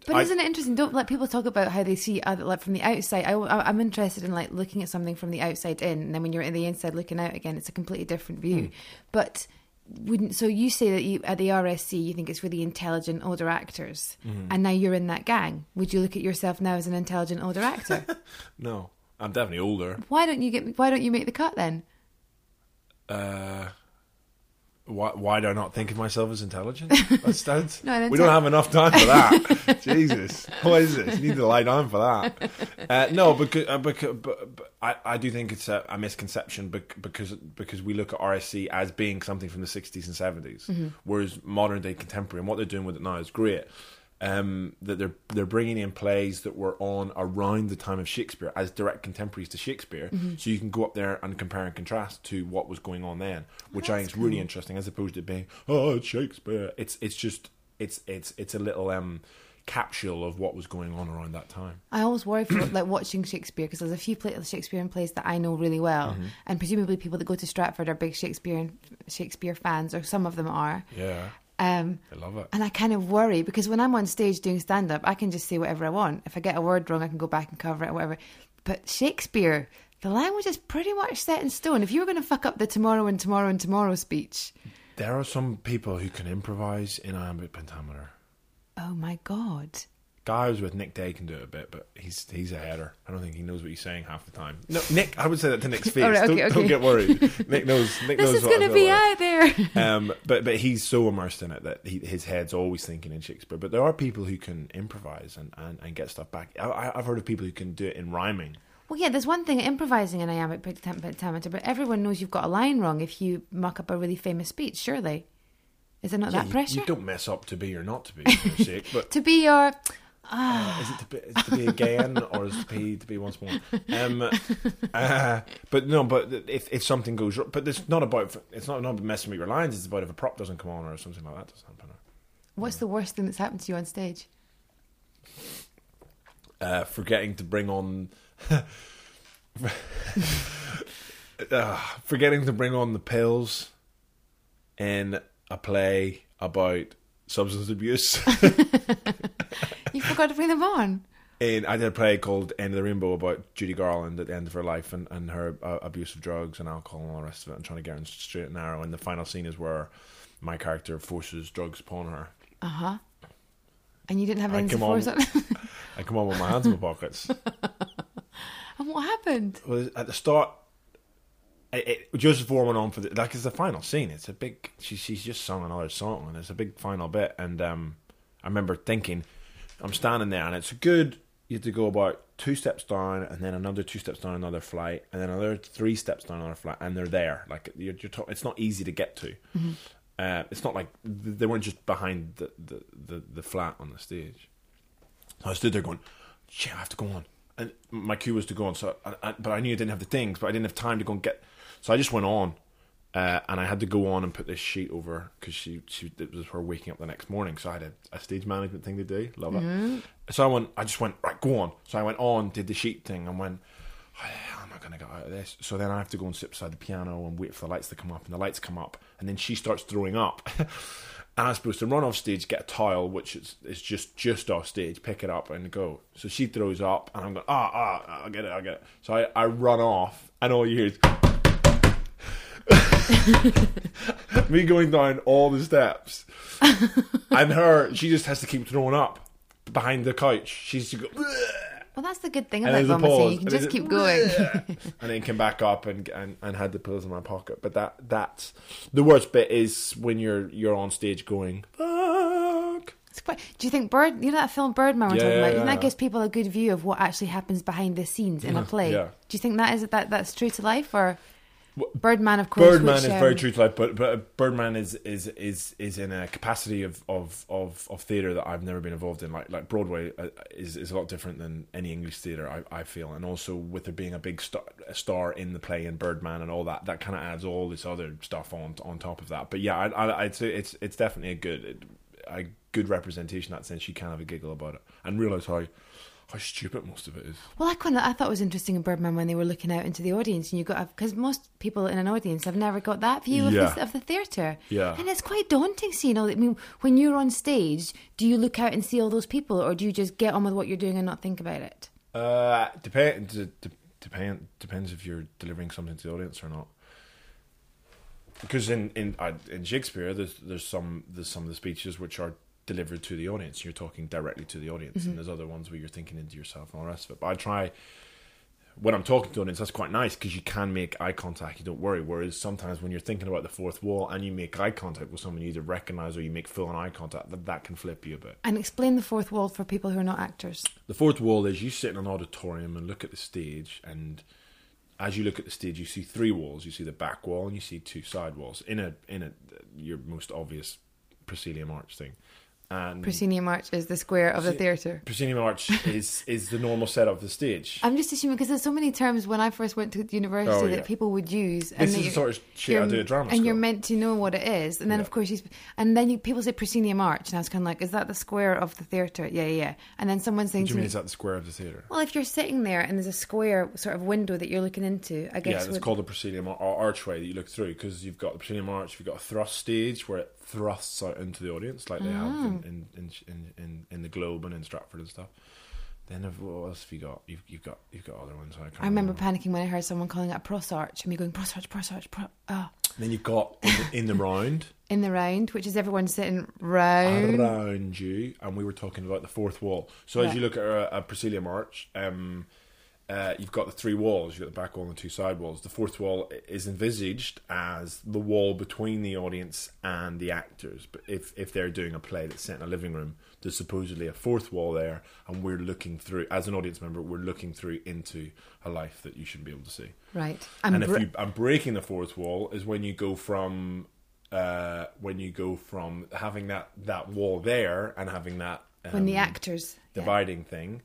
But I- isn't it interesting? Don't let people talk about how they see other like from the outside. I, am interested in like looking at something from the outside in, and then when you're in the inside looking out again, it's a completely different view. Hmm. But wouldn't so you say that you at the RSC you think it's really intelligent older actors, Hmm. and now you're in that gang. Would you look at yourself now as an intelligent older actor? (laughs) no, I'm definitely older. why don't you get? Why don't you make the cut then? Uh, why, why do I not think of myself as intelligent? (laughs) That's, that's, No, we don't have enough time for that. (laughs) Jesus, what is this? You need to lie down for that. Uh, no, because, uh, because but, but I, I do think it's a, a misconception because because we look at RSC as being something from the 60s and 70s, Mm-hmm. whereas modern day contemporary and what they're doing with it now is great. Um, that they're they're bringing in plays that were on around the time of Shakespeare as direct contemporaries to Shakespeare, Mm-hmm. so you can go up there and compare and contrast to what was going on then, which I think is really interesting, as opposed to being oh it's Shakespeare. It's it's just it's it's it's a little um capsule of what was going on around that time. I always worry for like watching Shakespeare because there's a few play- Shakespearean plays that I know really well, Mm-hmm. and presumably people that go to Stratford are big Shakespearean Shakespeare fans, or some of them are. Yeah, Um, I love it. and I kind of worry because when I'm on stage doing stand up, I can just say whatever I want. If I get a word wrong, I can go back and cover it or whatever. But Shakespeare, the language is pretty much set in stone. If you were going to fuck up the tomorrow and tomorrow and tomorrow speech, There are some people who can improvise in iambic pentameter. oh my God. I with Nick Day can do it a bit, but he's he's a header. I don't think he knows what he's saying half the time. No, Nick, I would say that to Nick's (laughs) face. Right, don't, okay, don't get worried. (laughs) Nick knows. Nick This knows is going to be out there. um, but but he's so immersed in it that he, his head's always thinking in Shakespeare. But there are people who can improvise and, and, and get stuff back. I, I've heard of people who can do it in rhyming. Well, yeah, there's one thing improvising in iambic pentameter, but everyone knows you've got a line wrong if you muck up a really famous speech, surely. Is it not Yeah, that you, pressure? you don't mess up to be or not to be, for (laughs) sake. But To be your. Uh, is it to be, is it to be again or is it to be to be once more? Um, uh, but no, but if if something goes wrong, but it's not about it's not not messing with your lines. It's about if a prop doesn't come on or something like that doesn't happen. What's the worst thing that's happened to you on stage? uh, forgetting to bring on (laughs) uh, forgetting to bring on the pills in a play about substance abuse. (laughs) (laughs) You forgot to bring them on. And I did a play called End of the Rainbow about Judy Garland at the end of her life and, and her uh, abuse of drugs and alcohol and all the rest of it and trying to get her straight and narrow. And the final scene is where my character forces drugs upon her. Uh huh. And you didn't have anything to come on- it. (laughs) I come on with my hands in my pockets. (laughs) and what happened? Well, at the start, it, it, just before I went on for the like, it's the final scene. It's a big. She, she's just sung another song, and it's a big final bit. And um, I remember thinking, I'm standing there, and it's a good. You have to go about two steps down, and then another two steps down another flight, and then another three steps down another flight, and they're there. Like you're, you're talk, it's not easy to get to. Uh, it's not like they weren't just behind the, the, the, the flat on the stage. So I stood there going, shit, I have to go on. And my cue was to go on, so I, I, but I knew I didn't have the things, but I didn't have time to go and get. So I just went on, uh, and I had to go on and put this sheet over because she, she it was her waking up the next morning. So I had a, a stage management thing to do. Love it. So I went. I just went right. Go on. So I went on, did the sheet thing, and went. How the hell am I going to get out of this? So then I have to go and sit beside the piano and wait for the lights to come up, and the lights come up, and then she starts throwing up. (laughs) And I'm supposed to run off stage, get a towel, which is, is just just off stage, pick it up and go. So she throws up, and I'm going, ah, ah, I'll get it, I'll get it. So I, I run off, and all you hear is (laughs) me going down all the steps, (laughs) and her, she just has to keep throwing up behind the couch. She's just go, Well, that's the good thing about there's vomiting. pause, You can just keep going. (laughs) and then came back up and, and and had the pills in my pocket. But that that's the worst bit is when you're you're on stage going fuck. Quite, do you think Bird? You know that film Birdman we're Yeah, talking about? And yeah. that gives people a good view of what actually happens behind the scenes in a play. yeah. Do you think that is that that's true to life or Birdman? Of course, Birdman which, is um, very true to life, but but Birdman is is is is in a capacity of of of, of theatre that I've never been involved in. Like like Broadway uh, is is a lot different than any English theatre. I, I feel, and also with there being a big star, a star in the play in Birdman and all that, that kind of adds all this other stuff on on top of that. But yeah, I, I, I'd say it's it's definitely a good a good representation. in That sense, you can have a giggle about it and realize how how stupid most of it is. Well, I kind of I thought it was interesting in Birdman when they were looking out into the audience, and you got because most people in an audience have never got that view of, Yeah. the, of the theatre. Yeah. and it's quite daunting. seeing all. I mean, when you're on stage, do you look out and see all those people, or do you just get on with what you're doing and not think about it? Uh, depend d- d- depend depends if you're delivering something to the audience or not. Because in in in Shakespeare, there's there's some there's some of the speeches which are delivered to the audience. You're talking directly to the audience, and mm-hmm. there's other ones where you're thinking into yourself and all the rest of it. But I try when I'm talking to the audience, that's quite nice because you can make eye contact. You don't worry. Whereas sometimes when you're thinking about the fourth wall and you make eye contact with someone you either recognize or you make full on eye contact, that that can flip you a bit. And explain the fourth wall for people who are not actors. The fourth wall is you sit in an auditorium and look at the stage, and as you look at the stage, you see three walls. You see the back wall and you see two side walls. In a in a your most obvious proscenium arch thing, and Proscenium Arch is the square of the theatre. proscenium arch (laughs) is is the normal setup of the stage. I'm just assuming because there's so many terms when I first went to university Oh, that people would use. This and is the you're- sort of shit I do at drama And you're meant to know what it is. And then, Yeah. of course, you, and then you, people say proscenium arch, and I was kind of like, is that the square of the theatre? Yeah, yeah, yeah. And then someone's saying What do to you mean? me, Is that the square of the theatre? well, if you're sitting there and there's a square sort of window that you're looking into, I guess. Yeah, it's would- called the proscenium or archway that you look through because you've got the proscenium arch, you've got a thrust stage where it thrusts out into the audience like they have Ah. in in, in, in, in the Globe and in Stratford and stuff. Then what else have you got? You've you've got you've got other ones. I, can't I remember panicking when I heard someone calling it a pros arch, and me going pros arch, pros arch, pro, oh, Then you've got in the, in the (laughs) round in the round, which is everyone sitting round. around you, and we were talking about the fourth wall. So as you look at a, a proscenium arch, um, uh, you've got the three walls. You've got the back wall and the two side walls. The fourth wall is envisaged as the wall between the audience and the actors. But if if they're doing a play that's set in a living room, there's supposedly a fourth wall there, and we're looking through as an audience member. We're looking through into a life that you shouldn't be able to see. Right. And, And, if you and breaking the fourth wall is when you go from uh, when you go from having that that wall there and having that um, when the actors. yeah. dividing thing.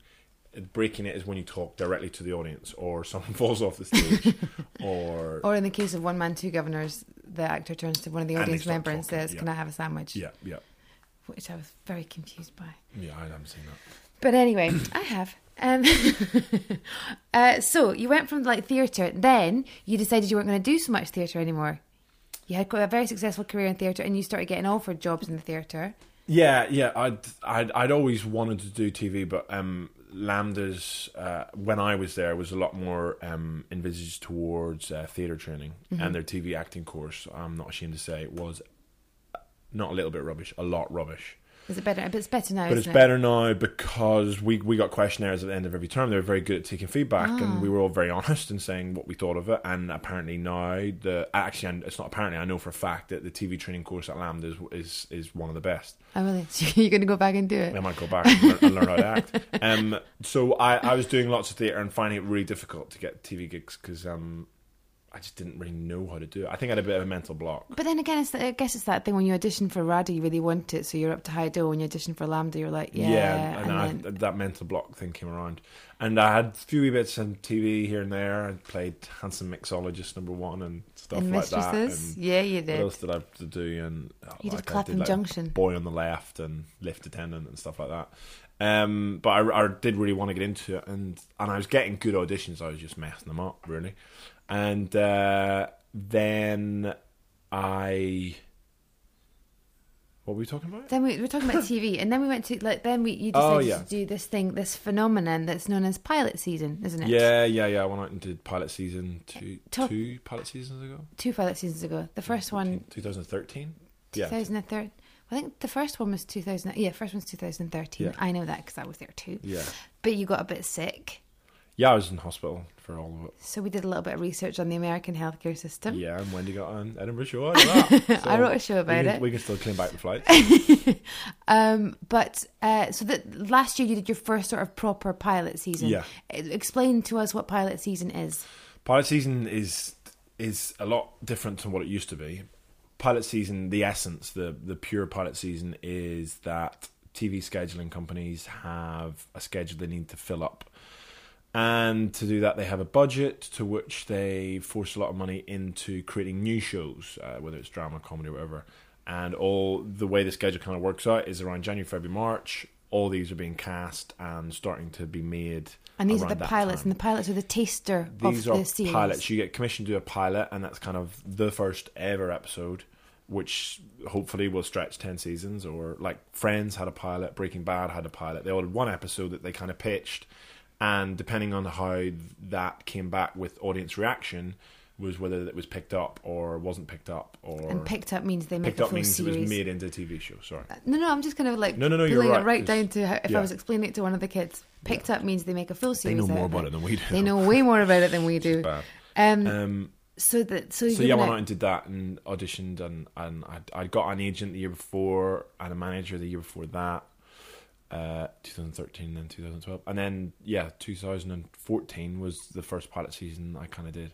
Breaking it is when you talk directly to the audience, or someone (laughs) falls off the stage, (laughs) or Or in the case of One Man, Two Governors, the actor turns to one of the audience start member and says, yeah. Can I have a sandwich? yeah, yeah, Which I was very confused by. yeah. I haven't seen that. But anyway, I have. Um, (laughs) uh, so you went from like theatre, then you decided you weren't going to do so much theatre anymore. You had got a very successful career in theatre, and you started getting offered jobs in the theatre. Yeah, yeah. I'd I'd I'd always wanted to do TV, but um, LAMDA's uh, when I was there was a lot more um, envisaged towards uh, theatre training, Mm-hmm. and their TV acting course. I'm not ashamed to say was not a little bit rubbish, a lot rubbish. Is it better? But it's better now. But it's isn't better now because we we got questionnaires at the end of every term. They were very good at taking feedback, Ah. and we were all very honest in saying what we thought of it. And apparently now, the actually, and it's not apparently. I know for a fact that the TV training course at LAMDA is is, is one of the best. it? Oh, really? (laughs) So you're going to go back and do it? I might go back and learn, and learn how to act. (laughs) Um, so I, I was doing lots of theatre and finding it really difficult to get TV gigs because um, I just didn't really know how to do it. I think I had a bit of a mental block. But then again, it's, I guess it's that thing when you audition for RADA, you really want it, so you're up to high do. When you audition for LAMDA, you're like, yeah. and, and I, then, that mental block thing came around. And I had a few wee bits on TV here and there. I played Handsome Mixologist number one and stuff and like that. Mistresses, And yeah, you did. what did. else did I have to do? And uh, You did like, I Clapham like, Junction. Boy on the left and lift attendant and stuff like that. Um, but I, I did really want to get into it, and and I was getting good auditions. I was just messing them up really, and uh, then I. What were we talking about? Then we were talking about TV, and then we went to like then we you Oh, decided yeah. to do this thing, this phenomenon that's known as pilot season, isn't it? Yeah, yeah, yeah. I went out and did pilot season two, Top- two pilot seasons ago. Two pilot seasons ago. The first one, 2013. Yeah, 2013. I think the first one was 2000. Yeah, first one's 2013. Yeah. I know that because I was there too. yeah, But you got a bit sick, yeah. I was in hospital for all of it. so we did a little bit of research on the American healthcare system. Yeah, and Wendy got an Edinburgh show out of that. I wrote a show we about can, it. We can still claim back the flights. (laughs) Um, but uh, so that last year you did your first sort of proper pilot season. Yeah. Uh, Explain to us what pilot season is. Pilot season is is a lot different to what it used to be. Pilot season, the essence, the the pure pilot season is that TV scheduling companies have a schedule they need to fill up. And to do that, they have a budget to which they force a lot of money into creating new shows, uh, whether it's drama, comedy, or whatever. And all the way the schedule kind of works out is around January, February, March. All these are being cast and starting to be made. And these are the pilots, time and the pilots are the taster these of are the series. pilots. You get commissioned to do a pilot, and that's kind of the first ever episode, which hopefully will stretch ten seasons. Or like Friends had a pilot, Breaking Bad had a pilot. They all had one episode that they kind of pitched, and depending on how that came back with audience reaction, was whether it was picked up or wasn't picked up, or and picked up means they make picked a up full means series. it was made into a TV show. Sorry. No, no, I'm just kind of like No, no, no, you're pulling it right, right 'cause- down to how, if yeah. I was explaining it to one of the kids. Picked up means they make a full series. They series. know more about it than we do. They know way more about it than we do. Um, Um, so that so, so yeah, I went went out- out and did that and auditioned and and I I got an agent the year before and a manager the year before that, uh, 2013 then 2012 and then yeah 2014 was the first pilot season I kind of did,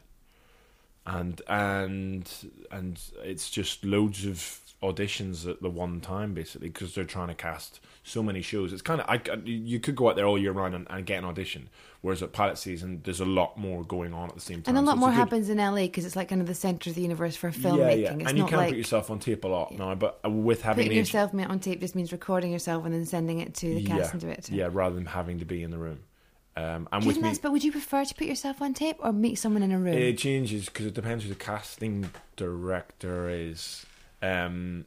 and and and it's just loads of auditions at the one time basically because they're trying to cast so many shows. It's kind of I you could go out there all year round and, and get an audition, whereas at pilot season there's a lot more going on at the same time. and a lot it's more good- happens in LA because it's like kind of the center of the universe for filmmaking. yeah, yeah. It's and you can like put yourself on tape a lot now, but uh, with having putting yourself on tape just means recording yourself and then sending it to the yeah, casting director. yeah, rather than having to be in the room. Um, and with me, but would you prefer to put yourself on tape or meet someone in a room? it changes because it depends who the casting director is. Um,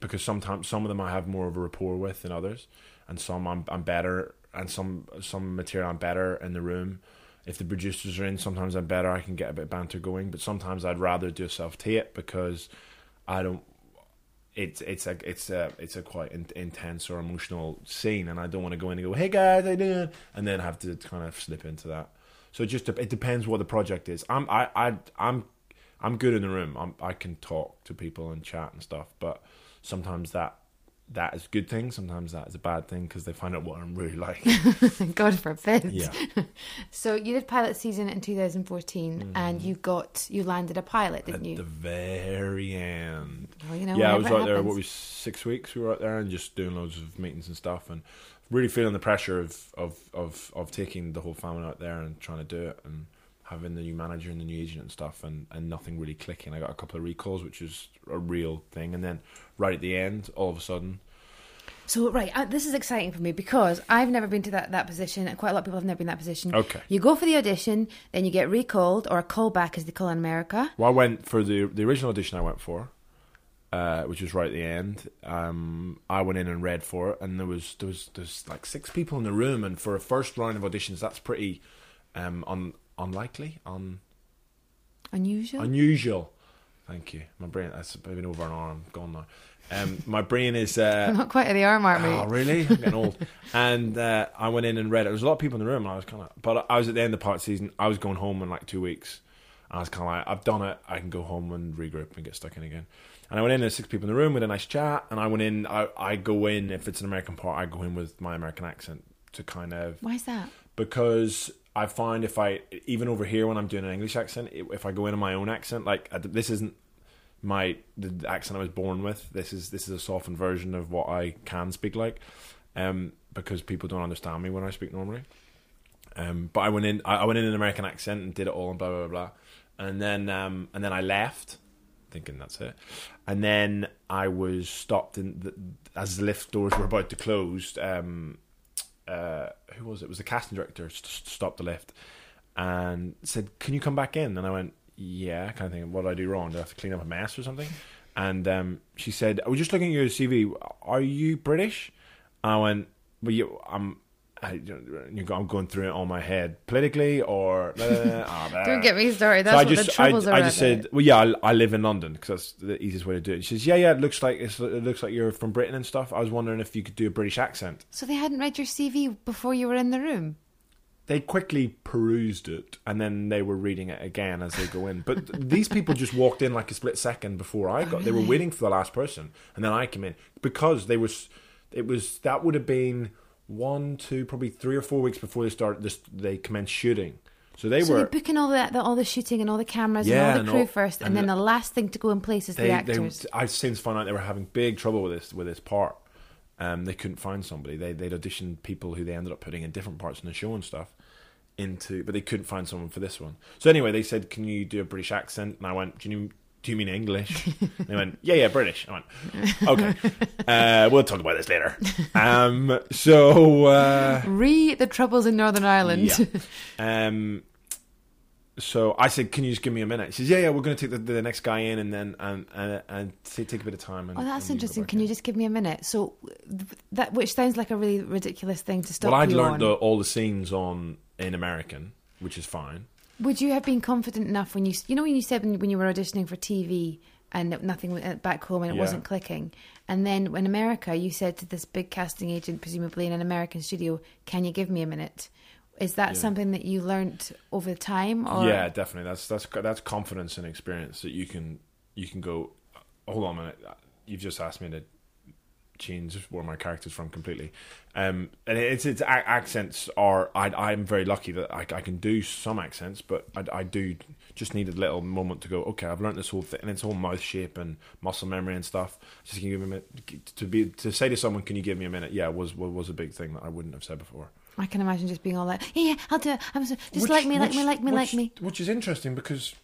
because sometimes some of them I have more of a rapport with than others, and some I'm, I'm better, and some some material I'm better in the room. If the producers are in, sometimes I'm better. I can get a bit of banter going, but sometimes I'd rather do self tape because I don't. It's it's a it's a it's a quite in, intense or emotional scene, and I don't want to go in and go, "Hey guys, you doing?" and then have to kind of slip into that. So it just it depends what the project is. I'm I I I'm I'm good in the room. I'm, I can talk to people and chat and stuff, but sometimes that that is a good thing. Sometimes that is a bad thing because they find out what I'm really like. (laughs) God forbid. yeah, (laughs) So you did pilot season in 2014, and you got you landed a pilot, Mm-hmm. at didn't you? the very end. well, you know, yeah, I was out there. What was six weeks? We were out there and just doing loads of meetings and stuff, and really feeling the pressure of of of of taking the whole family out there and trying to do it and having the new manager and the new agent and stuff and, and nothing really clicking. I got a couple of recalls, which is a real thing, and then right at the end, all of a sudden, So right, uh, this is exciting for me because I've never been to that, that position, and quite a lot of people have never been in that position. Okay. You go for the audition, then you get recalled or a callback, as they call in America. Well, I went for the the original audition I went for. uh, which was right at the end. Um, I went in and read for it, and there was there was there's like six people in the room, and for a first round of auditions, that's pretty um, un, unlikely, un, Unusual. unusual. Thank you. My brain that's been over an hour. I'm gone now. Um, my brain is. Uh, (laughs) Not quite at the arm, aren't we? Oh, really? (laughs) I'm getting old. and uh, I went in and read it. There was a lot of people in the room, and I was kind of. But I was at the end of the part season. I was going home in like two weeks. I was kind of like, I've done it. I can go home and regroup and get stuck in again. And I went in. There's six people in the room with a nice chat. And I went in. I, I go in if it's an American part. I go in with my American accent to kind of Why is that? because I find if I even over here when I'm doing an English accent, if I go into my own accent, like this isn't my the accent I was born with. This is this is a softened version of what I can speak like, um, because people don't understand me when I speak normally. Um, but I went in, I, went in an American accent and did it all and blah blah blah, and then um, and then I left, thinking that's it, and then I was stopped in the, as the lift doors were about to close. Um, uh, who was it? It was the casting director st- stopped the lift and said, "Can you come back in?" And I went, "Yeah." Kind of thinking, "What did I do wrong? Did I have to clean up a mess or something?" And um, she said, "I was just looking at your CV. Are you British?" And I went, "Well, you, I'm." I, I'm going through it on my head politically or (laughs) blah, blah, blah, ah, blah. Don't get me started. So That's I what just, the troubles I, are. I just said, well, yeah, I, I live in London because that's the easiest way to do it. She says, yeah, yeah, it looks like it's, it looks like you're from Britain and stuff. I was wondering if you could do a British accent. So they hadn't read your CV before you were in the room. They quickly perused it and then they were reading it again as they go in. But these people just walked in like a split second before I got. They were waiting for the last person, and then I came in because they was. It was that would have been one, two, probably three or four weeks before they start This they commenced shooting. So they so were. booking all the, the all the shooting and all the cameras Yeah, and all the crew all- first, and, and then the- the last thing to go in place is the they, actors. they, I've since found out they were having big trouble with this with this part. Um, they couldn't find somebody. They they'd auditioned people who they ended up putting in different parts in the show and stuff into, but they couldn't find someone for this one. So anyway, they said, "Can you do a British accent?" And I went, "Do you do you mean English?" And they went, "Yeah, yeah, British." I went, "Okay, uh, we'll talk about this later." Um, so. Uh, Re the troubles in Northern Ireland. yeah. Um, so I said, "Can you just give me a minute?" He says, "Yeah, yeah, we're going to take the, the next guy in, and then and and, and take, take a bit of time." And, Oh, that's interesting. Can you just give me a minute? So that which sounds like a really ridiculous thing to stop Well, I'd learned the, all the scenes on in American, which is fine. Would you have been confident enough when you you know when you said when, when you were auditioning for TV and nothing uh, back home and it Yeah. wasn't clicking, and then in America you said to this big casting agent, presumably in an American studio, "Can you give me a minute?" Is that Yeah. something that you learnt over time? Or yeah, definitely. That's that's that's confidence and experience that you can you can go. Hold on a minute. You've just asked me to change where my character's from completely. Um, and it's it's a- accents are. I I'm very lucky that I, I can do some accents, but I, I do just need a little moment to go. Okay, I've learned this whole thing, and it's all mouth shape and muscle memory and stuff. Just can you give me a minute to be to say to someone, "Can you give me a minute?" Yeah, was was a big thing that I wouldn't have said before. I can imagine just being all like, "Yeah, yeah, I'll do it. I'm so, just Which- like me, like which- me, like me, like me." Which is interesting because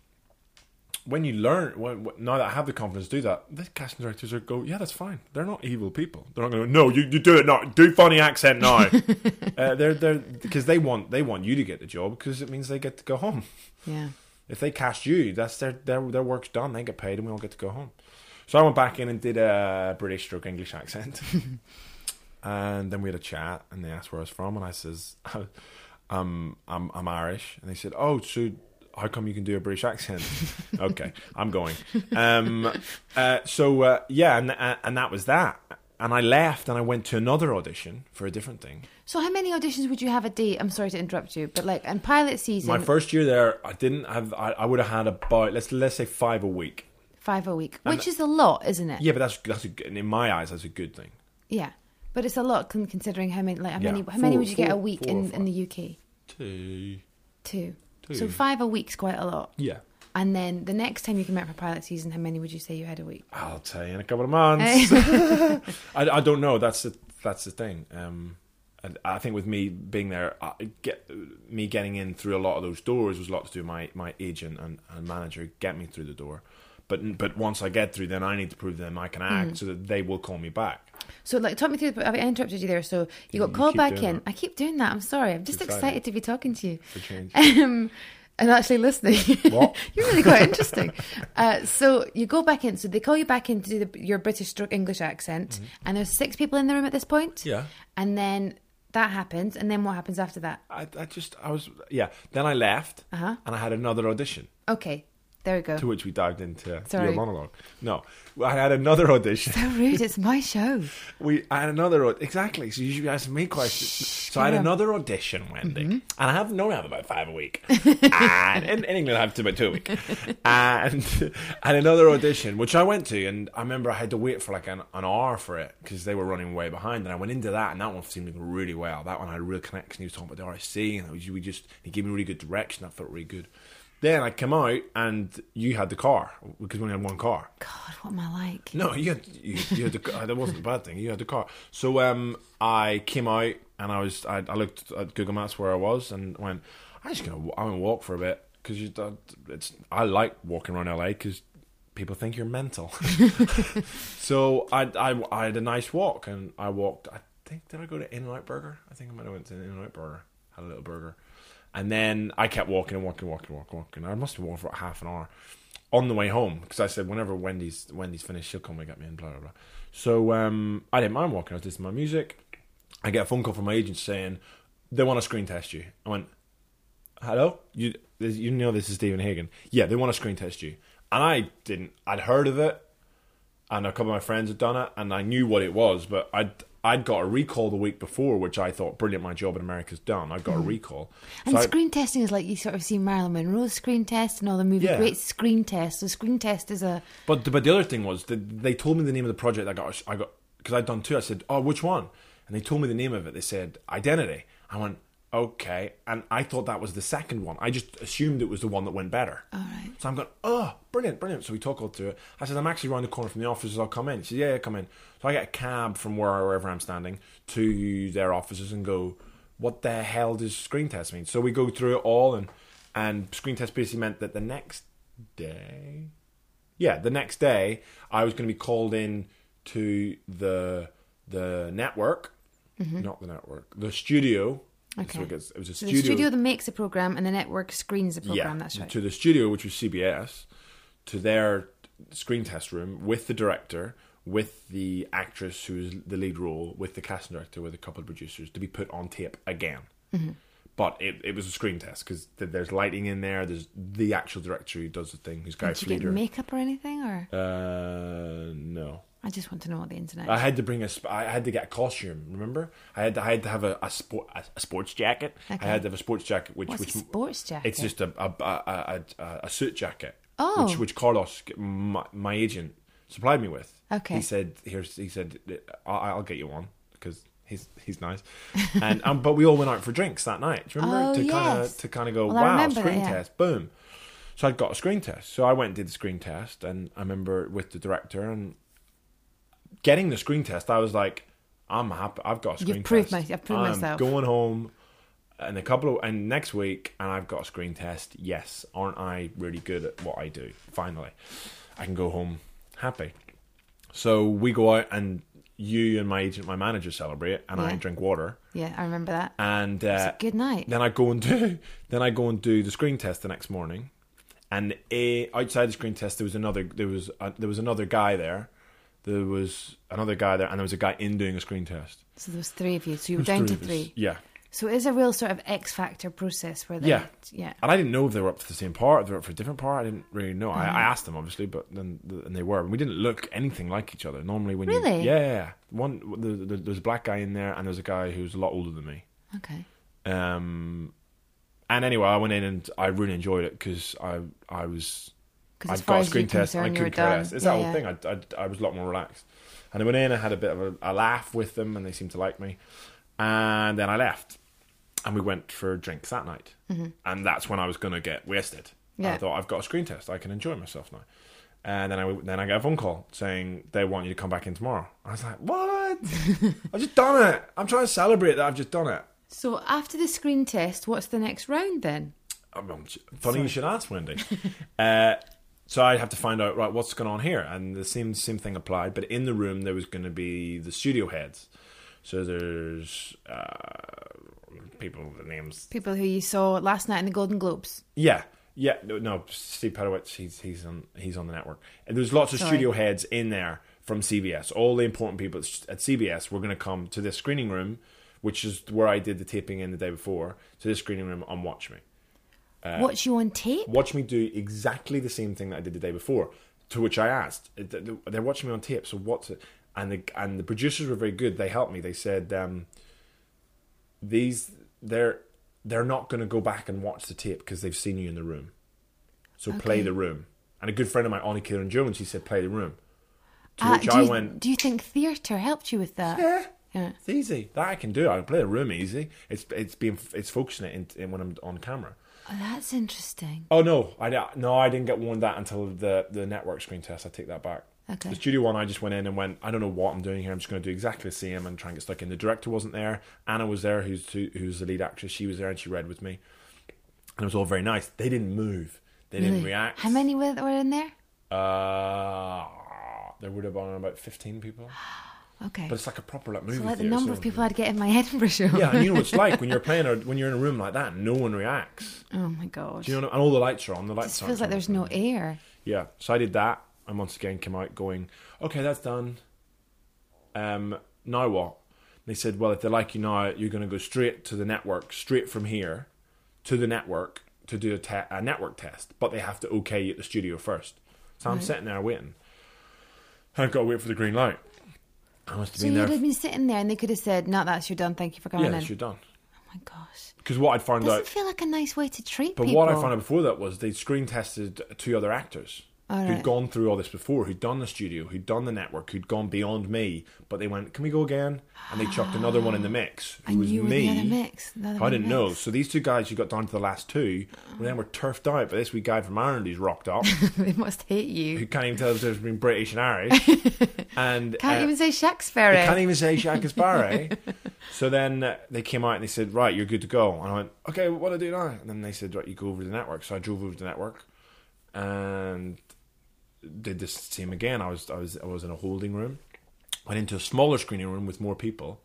when you learn, when, when- now that I have the confidence to do that, the casting directors are go, yeah, that's fine. They're not evil people. They're not going to no, you, you do it now. Do funny accent now. (laughs) uh, they're they're because they want they want you to get the job because it means they get to go home. Yeah. If they cast you, that's their their their work's done. They get paid, and we all get to go home. So I went back in and did a British stroke English accent, (laughs) and then we had a chat, and they asked where I was from, and I says, "I'm (laughs) I'm I'm Irish," and they said, "Oh, so." How come you can do a British accent? (laughs) okay, I'm going. Um, uh, so uh, yeah, and uh, and that was that. And I left, and I went to another audition for a different thing. So how many auditions would you have a day? I'm sorry to interrupt you, but like in pilot season, My first year there, I didn't have. I, I would have had about let's let's say five a week. five a week, And- which is a lot, isn't it? Yeah, but that's that's a, in my eyes that's a good thing. Yeah, but it's a lot considering how many like how Yeah, many how many would you get a week in, in the UK? Two. Two. Two. So five a week's quite a lot. Yeah. And then the next time you came out for pilot season, how many would you say you had a week? I'll tell you in a couple of months. (laughs) (laughs) I, I don't know. That's the that's the thing. Um, and I think with me being there, I get me getting in through a lot of those doors was a lot to do with my my agent and, and manager get me through the door. But but once I get through, then I need to prove to them I can act, Mm. so that they will call me back. So like talk me through. I interrupted you there. So you You got called back in. that. I keep doing that. I'm sorry. I'm just Excited. to be talking to you. For change. (laughs) Um, and actually listening. What? (laughs) You're really quite interesting. Uh, so you go back in. So they call you back in to do the, your British stroke English accent, and there's six people in the room at this point. Mm-hmm. Yeah. And then that happens, and then what happens after that? I, I just, I was, yeah. Then I left, Uh-huh. and I had another audition, Okay, there we go. to which we dived into Sorry. your monologue. No, I had another audition. (laughs) So rude. It's my show. We, I had another, exactly. So you should be asking me questions. So I had another audition, Wendy, Mm-hmm. and I have known I have about five a week, (laughs) and in, in England I have to about two a week, and I had another audition which I went to, and I remember I had to wait for like an, an hour for it because they were running way behind, and I went into that, and that one seemed to go really well. That one I had a real connection. He was talking about the RSC, and was, we just he gave me really good direction. I felt really good. Then I came out, and you had the car because we only had one car. God, what am I like? No, you had you, you had the car. (laughs) That wasn't a bad thing. You had the car. So um, I came out and I was I, I looked at Google Maps where I was and went. I'm just gonna I'm gonna walk for a bit because it's I like walking around LA because people think you're mental. (laughs) so I, I I had a nice walk and I walked. I think did I go to In-N-Out Burger? I think I might have went to In-N-Out Burger. Had a little burger. And then I kept walking and walking, walking, walking, walking. I must have walked for about half an hour on the way home because I said whenever Wendy's Wendy's finished, she'll come and get me and blah blah blah. So um, I didn't mind walking. I was listening to my music. I get a phone call from my agent saying they want to screen test you. I went, "Hello, you you know this is Stephen Hagan? Yeah, they want to screen test you." And I didn't. I'd heard of it, and a couple of my friends had done it, and I knew what it was, but I'd. I'd got a recall the week before, which I thought, brilliant, my job in America's done. I've got a hmm. recall. And So I- screen testing is like you sort of see Marilyn Monroe's screen test and all the movie Yeah. great screen test. So screen test is a But but the other thing was that they told me the name of the project. I got I got because I'd done two. I said, "Oh, which one?" And they told me the name of it. They said Identity. I went, "Okay," and I thought that was the second one. I just assumed it was the one that went better. all right. So I'm going, "Oh, brilliant, brilliant." So we talk all through it. I said, "I'm actually around the corner from the offices. I'll come in." She said, "Yeah, yeah, come in." So I get a cab from where, wherever I'm standing to their offices and go, "What the hell does screen test mean?" So we go through it all, and and screen test basically meant that the next day yeah, the next day I was going to be called in to the the network, mm-hmm. not the network, the studio. Okay. So it, gets, it was a So studio. the studio that makes the program and the network screens the program. yeah, That's right. to the studio, which was CBS, to their screen test room with the director, with the actress who is the lead role, with the casting director, with a couple of producers to be put on tape again. Mm-hmm. But it, it was a screen test because there's lighting in there. There's the actual director who does the thing, who's Guy Did you get makeup or anything, or Uh, no. I just want to know what the internet. I had to bring a. I had to get a costume. Remember, I had to, I had to have a a, sport, a, sports jacket. Okay. I had to have a sports jacket, which What's which a sports jacket? it's just a a, a, a, a suit jacket. Oh. which which Carlos, my, my agent, supplied me with. Okay. He said, "Here's." He said, "I'll, I'll get you one because he's he's nice." (laughs) and um, but we all went out for drinks that night. Do you remember Oh, to kind yes. of to kind of go, Well, I "Wow, that, screen yeah. test, boom." So I'd got a screen test. So I went and did the screen test, and I remember with the director and getting the screen test. I was like, "I'm happy. I've got a You've screen proved test. my- I've proved I'm myself." Going home." And a couple of and next week, and I've got a screen test. Yes, aren't I really good at what I do? Finally, I can go home happy. So we go out, and you and my agent, my manager, celebrate, and I drink water. yeah, I remember that. And It's uh, a good night. then I go and do then I go and do the screen test the next morning, and eh, outside the screen test there was another there was a, there was another guy there, there was another guy there, and there was a guy in doing a screen test. So there was three of you. So you were down to three. Yeah, So it is a real sort of X Factor process where they, Yeah. yeah. and I didn't know if they were up for the same part, if they were up for a different part. I didn't really know. I, Mm-hmm. I asked them obviously, but then and they were. And we didn't look anything like each other. Normally, when Really? you yeah, yeah, yeah. one the, the, there's a black guy in there, and there's a guy who's a lot older than me. Okay. Um, and anyway, I went in and I really enjoyed it because I I was Because I'd got a screen test. and I concerned, you were couldn't care less. It's Yeah, that whole yeah. thing. I, I I was a lot more relaxed, and I went in and had a bit of a, a laugh with them, and they seemed to like me. And then I left, and we went for drinks that night, and that's when I was going to get wasted. Mm-hmm. Yeah. I thought I've got a screen test. I can enjoy myself now. And then I then I get a phone call saying they want you to come back in tomorrow. I was like, what? (laughs) I've just done it. I'm trying to celebrate that I've just done it. So after the screen test, what's the next round then? Um, funny you should ask, Wendy. (laughs) uh, so I'd have to find out right what's going on here, and the same same thing applied. But in the room, there was going to be the studio heads. So there's uh, people the names. People who you saw last night in the Golden Globes. Yeah, yeah. No, no Steve Pedowitz. He's he's on he's on the network, and there's lots of Sorry. studio heads in there from CBS. All the important people at CBS were going to come to this screening room, which is where I did the taping in the day before. To this screening room and watch me. Uh, Watch you on tape. watch me do exactly the same thing that I did the day before. To which I asked, they're watching me on tape. So what's it? And the and the producers were very good. They helped me. They said um, these they're they're not going to go back and watch the tape because they've seen you in the room. So play the room. And a good friend of mine, Ollie Kieran Jones, he said play the room. To Uh, which I you, went, do you think theatre helped you with that? yeah. Yeah. It's easy. That I can do. I can play the room easy. It's it's being it's focusing it in, in when I'm on camera. Oh, that's interesting. Oh no, I no, I didn't get one that until the the network screen test. I take that back. Okay. The studio one, I just went in and went. I don't know what I'm doing here. I'm just going to do exactly the same and try and get stuck in. The director wasn't there. Anna was there, who's who, who's the lead actress. She was there and she read with me, and it was all very nice. They didn't move. They didn't Really? react. How many were, were in there? Uh, there would have been about 15 people, (gasps) (gasps) (gasps) Okay. but it's like a proper like movie. so like the number of people I'd get in my Edinburgh show. Yeah, and you know what it's like when you're (laughs) playing or when you're in a room like that. No one reacts. (laughs) oh my god. Do you know? what And all the lights are on. The lights aren't feels like there's no air. Yeah, so I did that, and once again came out going, okay, that's done. Um, now what? They said, well, if they like you now, you're going to go straight to the network, straight from here to the network to do a, te- a network test, but they have to okay you at the studio first. So I'm sitting there waiting. I've got to wait for the green light. I must have So been you'd have been sitting there and they could have said, no, that's you're done. Thank you for coming yeah, in. you're done. Oh my gosh. Because what I'd found Doesn't out, feel like a nice way to treat but people. what I found out before that was they'd screen tested two other actors All who'd right. gone through all this before, who'd done the studio, who'd done the network, who'd gone beyond me. But they went, "Can we go again?" And they chucked another one in the mix, who And was you were me. the other mix. The other I didn't mix. know. So these two guys who got down to the last two, well, then were turfed out. But this wee guy from Ireland who's rocked up, (laughs) they must hate you. who can't even tell the difference between British and Irish, (laughs) and Can't uh, even say Shakespeare. can't even say Shakespeare. (laughs) so then uh, they came out and they said, "Right, you're good to go." And I went, "Okay, what do I do now?" And then they said, "Right, you go over to the network." So I drove over to the network and did the same again. I was I was I was in a holding room, went into a smaller screening room with more people.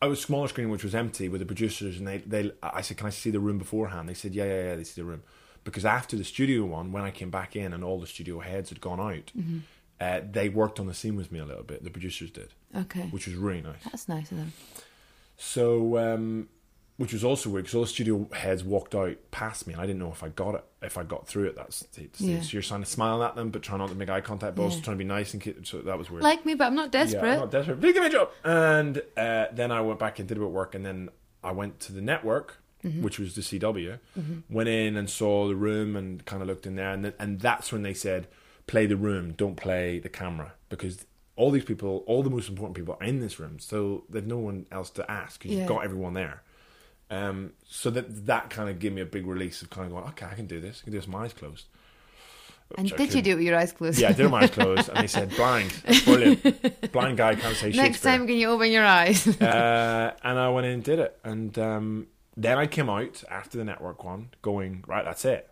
I was smaller screening which was empty with the producers, and they they I said, "Can I see the room beforehand?" They said, "Yeah, yeah, yeah." They see the room because after the studio one, when I came back in and all the studio heads had gone out, uh, they worked on the scene with me a little bit. The producers did, Okay. which was really nice. That's nice of them. So, um, which was also weird because all the studio heads walked out past me, and I didn't know if I got it, if I got through it. That's stage. Yeah. So you're trying to smile at them, but trying not to make eye contact, but also trying to be nice and ki- so that was weird. Like me, but I'm not Yeah, desperate. I'm not desperate. Please give me a job. And uh, then I went back and did a bit of work, and then I went to the network, Mm-hmm. which was the CW. Went in and saw the room and kind of looked in there, and th- and that's when they said, "Play the room, don't play the camera," because all these people, all the most important people, are in this room, so there's no one else to ask because Yeah. you've got everyone there. Um, so that that kind of gave me a big release of kind of going, okay, I can do this. I can do this with my eyes closed. and I did you couldn't. do it with your eyes closed? Yeah, I did with my eyes closed, and they said blind. That's brilliant. (laughs) Blind guy can't say Shakespeare. Next time, can you open your eyes? (laughs) uh, and I went in and did it. And um, then I came out after the network one, going right. That's it.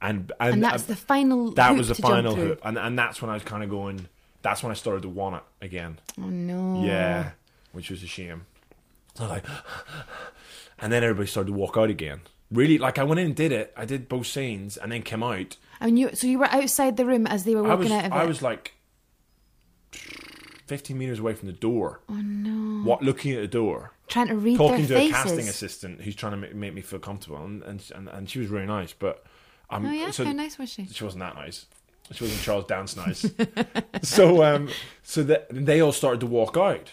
And and, and that's uh, the final. that was the final hoop, and and that's when I was kind of going. That's when I started to want it again. Oh no. Yeah, which was a shame. So like, and then everybody started to walk out again. Really, like I went in and did it. I did both scenes, and then came out. I mean, you. So you were outside the room as they were I walking was out of it. I it. was like fifteen meters away from the door. oh no. What looking at the door. Trying to read talking to their a casting assistant who's trying to make, make me feel comfortable, and, and and and she was really nice. But um, Oh yeah, so how nice was she? she wasn't that nice. She wasn't Charles Dance nice. (laughs) so um, so that they all started to walk out,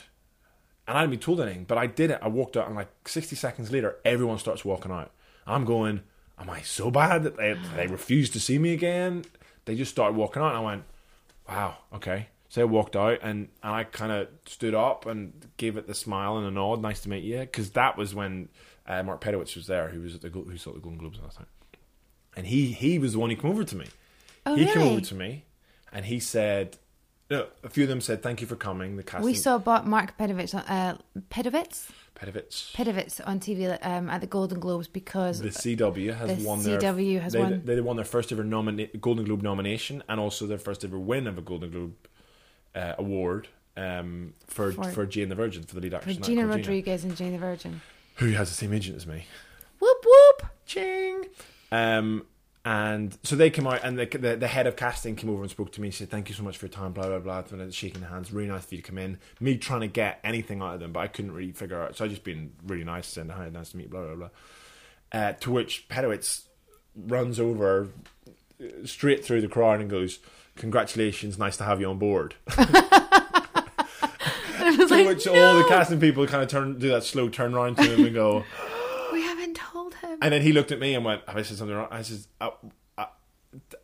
and I hadn't been told anything, but I did it. I walked out, and like sixty seconds later, everyone starts walking out. I'm going, am I so bad that they they refuse to see me again? They just started walking out, and I went, wow, okay. So I walked out, and, and I kind of stood up and gave it the smile and a nod, nice to meet you, because that was when uh, Mark Pedowitz was there, who was at the who saw the Golden Globes last time, and he he was the one who came over to me. Oh he really? came over to me, and he said, no, a few of them said, "Thank you for coming." The casting, we saw Bo- Mark Pedovitz, on- uh, Pedovitz, Pedowitz. Pedovitz on TV um, at the Golden Globes because The CW has The won their CW has they, won- they won their first ever nomina- Golden Globe nomination and also their first ever win of a Golden Globe uh, award um, for, For- for Jane the Virgin for the lead actress. Regina called Rodriguez and Jane the Virgin. who has the same agent as me. Whoop whoop. Ching. Um, and so they came out, and the, the the head of casting came over and spoke to me. Said, "Thank you so much for your time." Blah blah blah. And shaking hands, really nice for you to come in. Me trying to get anything out of them, but I couldn't really figure out. So I just been really nice, saying, "Hi, nice to meet." you," Blah blah blah. Uh, to which Pedowitz runs over uh, straight through the crowd and goes, "Congratulations, nice to have you on board." (laughs) (laughs) And to like, which no, all the casting people kind of turn do that slow turn around to him and go. (laughs) we haven't told him. And then he looked at me and went, "Have I said something wrong?" I said, uh, uh,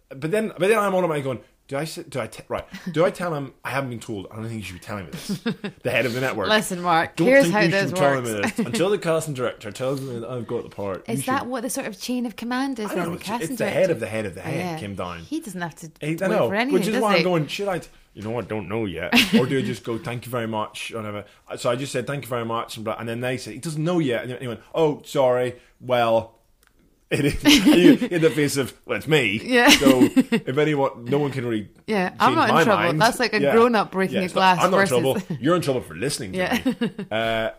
but then, but then I'm on my going. Do I do I te- right? Do I tell him I haven't been told? I don't think you should be telling me this. The head of the network. Listen, Mark. don't here's think how you this should be telling me works. this until the casting director tells me that I've got the part. Is that should- what the sort of chain of command is? I don't know. the It's, casting it's the head of the head of the Oh, head yeah. came down. He doesn't have to He- I know, for anything, which is why he? I'm going. Should I? You know, I don't know yet. (laughs) or do I just go, "Thank you very much"? Or whatever. So I just said, "Thank you very much," and, blah, and then they say, "He doesn't know yet." And he went, "Oh, sorry. Well." (laughs) It is (laughs) in the face of well, it's me. Yeah. So if anyone, no one can really. Yeah, I'm change not in trouble. mind. That's like a Yeah. grown-up breaking Yeah, a it's not- glass I'm not versus- in trouble. You're in trouble for listening to Yeah. me. Uh,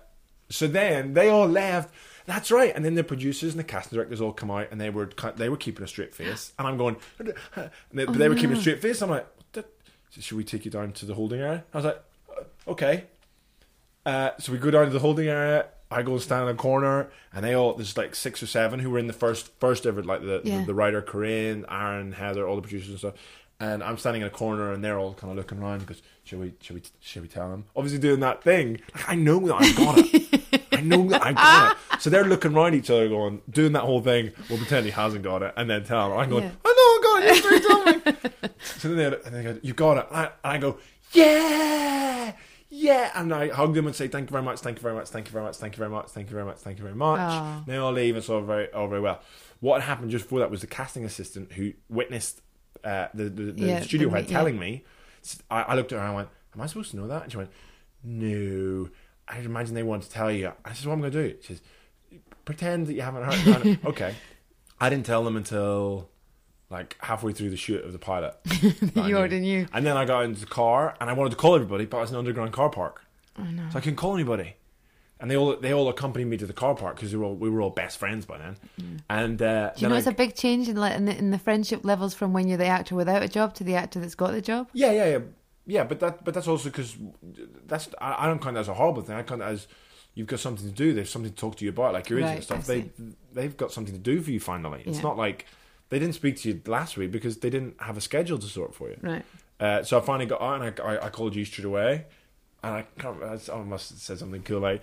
so then they all left. That's right. And then the producers and the casting directors all come out, and they were they were keeping a straight face, and I'm going, and they, but they were keeping a straight face. I'm like, "What the- should we take you down to the holding area? I was like, "Uh, okay. Uh, so we go down to the holding area. I go and stand in a corner, and they all there's like six or seven who were in the first first ever like the Yeah. the, the writer Corinne, Aaron, Heather, all the producers and stuff. And I'm standing in a corner, and they're all kind of looking around because should we should we should we tell them? Obviously doing that thing. Like, I know that I've got it. (laughs) I know that I've got it. So they're looking around each other, going doing that whole thing. Well, pretend he hasn't got it, and then tell him. I'm going. Yeah. I know I got it. You straight tell me. so then they, and they go, "You got it." And I, and I go, "Yeah." Yeah, and I hug them and say thank you very much, thank you very much, thank you very much, thank you very much, thank you very much, thank you very much. They all leave, and it's all very, all very well. What happened just before that was the casting assistant who witnessed uh, the the, the Yeah, studio head yeah. telling me. I, I looked at her and I went, "Am I supposed to know that?" And she went, "No." I imagine they want to tell you. I said, "What I'm I going to do?" She says, "Pretend that you haven't heard." And I (laughs) okay. I didn't tell them until like halfway through the shoot of the pilot. (laughs) you already knew. And then I got into the car and I wanted to call everybody, but I was in an underground car park, I know. so I couldn't call anybody. And they all they all accompanied me to the car park because we were all we were all best friends by then. And uh, Mm. Do you know I- it's a big change in, like, in, the, in the friendship levels from when you're the actor without a job to the actor that's got the job? Yeah, yeah, yeah, yeah. But that, but that's also because that's I, I don't count that as a horrible thing. I count it as you've got something to do. There's something to talk to you about, like your agent and stuff. They they've got something to do for you finally. It's Yeah. not like they didn't speak to you last week because they didn't have a schedule to sort for you. Right. Uh, so I finally got out and I, I, I called you straight away, and I can't. I I must have said something cool like.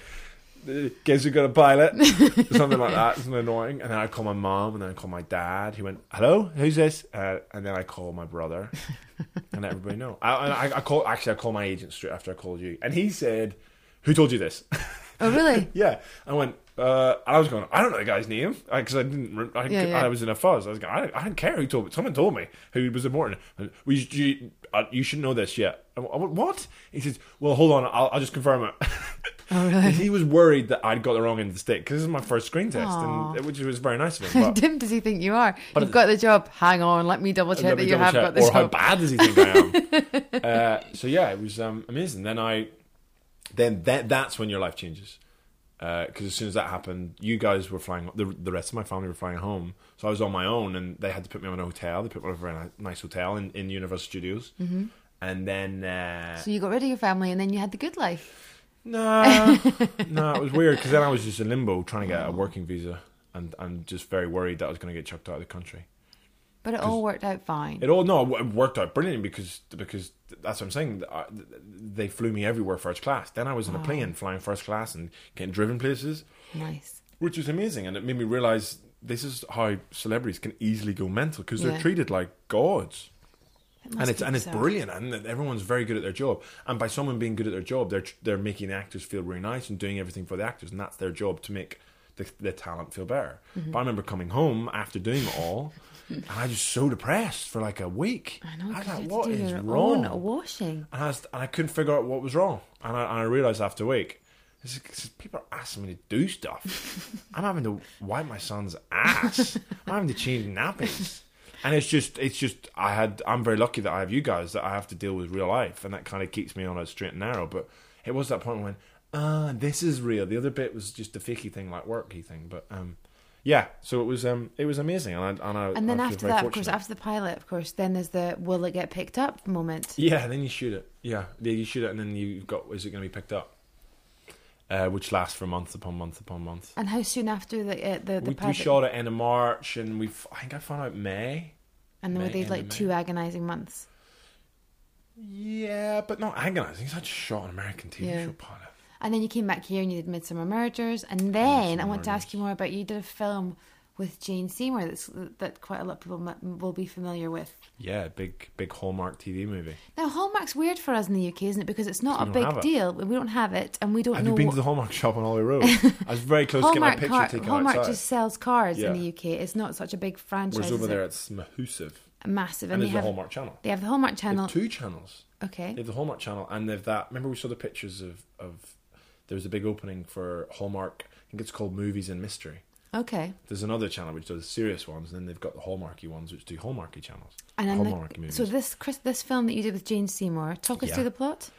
Guess we got a pilot, (laughs) something like that. It's annoying, and then I call my mom, and then I call my dad. He went, "Hello, who's this?" Uh, and then I call my brother, (laughs) and let everybody know. I, I, I call actually I call my agent straight after I called you, and he said, "Who told you this?" (laughs) Oh, really? (laughs) yeah, I went. Uh, I was going. I don't know the guy's name because I didn't. I, Yeah, yeah. I was in a fuzz. I was going. I, I didn't care who told me. Someone told me who was important. Well, you, you, uh, you should know this. Yeah. I went, what? He says. Well, hold on. I'll, I'll just confirm it. Oh, really? (laughs) he was worried that I'd got the wrong end of the stick because this is my first screen test, Aw. and which was very nice of him. (laughs) But Dim does he think you are? But You've got the job. Hang on, let me double check that you double have check. got the or how bad does he think I am? uh, so yeah, it was um, amazing. Then I, then that that's when your life changes. Because as soon as that happened, you guys were flying. The the rest of my family were flying home, so I was on my own, and they had to put me in a hotel. They put me over in a nice hotel in, in Universal Studios, mm-hmm. and then uh, So you got rid of your family and then you had the good life. no, (laughs) no, it was weird because then I was just in limbo trying to get a working visa, and and just very worried that I was going to get chucked out of the country. But it all worked out fine. It all no, it worked out brilliantly because because that's what I'm saying. I- They flew me everywhere first class. Then I was in a plane flying first class and getting driven places, nice. which was amazing, and it made me realize this is how celebrities can easily go mental because they're treated like gods. It And it's and it's bizarre. brilliant, and everyone's very good at their job. And by someone being good at their job, they're they're making the actors feel really nice and doing everything for the actors, and that's their job to make the, the talent feel better. Mm-hmm. But I remember coming home after doing it all, and I was so depressed for like a week. I know. I was like, what to do is wrong? washing. And I, was, and I couldn't figure out what was wrong. And I, and I realized after a week, this is- this is- people are asking me to do stuff. (laughs) I'm having to wipe my son's ass. I'm having to change nappies. And it's just, it's just, I had, I'm very lucky that I have you guys that I have to deal with real life, and that kind of keeps me on a straight and narrow. But it was that point when ah, this is real. The other bit was just a fakey thing, like worky thing. But um, yeah, so it was um, it was amazing, and I, and, I, And then I after that, of course, after the pilot, of course, then there's the will it get picked up moment. Yeah, then you shoot it. Yeah, you shoot it, and then you've got is it going to be picked up? Uh, which lasts for months upon months upon months. And how soon after the uh, the, the We, we shot it end of March, and we I think I found out May. and then were May, they end like two agonizing months? Yeah, but not agonizing. I just shot an American TV Yeah. show pilot. And then you came back here and you did Midsomer Murders, and then I Midsomer want to ask you more about you did a film with Jane Seymour that's that quite a lot of people will be familiar with. Yeah, big big Hallmark TV movie. Now Hallmark's weird for us in the UK, isn't it? Because it's not a big deal. We don't have it, and we don't Have know. you been what- to the Hallmark shop on Holloway Road? (laughs) I was very close to get my picture car- taken Hallmark outside. just sells cars in the UK. It's not such a big franchise. Whereas over there, it? it's massive. massive, And and, they there's the have Hallmark channel. they have the Hallmark They channel. have two channels. Okay, They have the Hallmark channel, and they've that. Remember, we saw the pictures of of. There was a big opening for Hallmark. I think it's called Movies and Mystery. okay. There's another channel which does serious ones, and then they've got the Hallmarky ones which do Hallmarky channels. And then Hallmark the, movies. so this Chris, this film that you did with Jane Seymour, talk us Yeah. through the plot.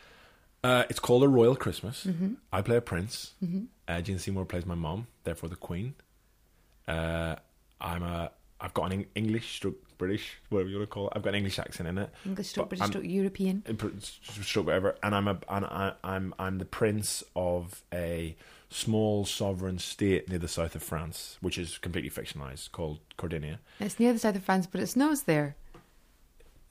Uh, it's called A Royal Christmas. Mm-hmm. I play a prince. Uh, Jane Seymour plays my mom, therefore the queen. Uh, I'm a. I've got an English stroke British, whatever you want to call it. I've got an English accent in it. English stroke, British stroke, European. Stroke whatever, and I'm a and I, I'm I'm the prince of a small sovereign state near the south of France, which is completely fictionalized, called Cordinia. It's near the south of France, but it snows there.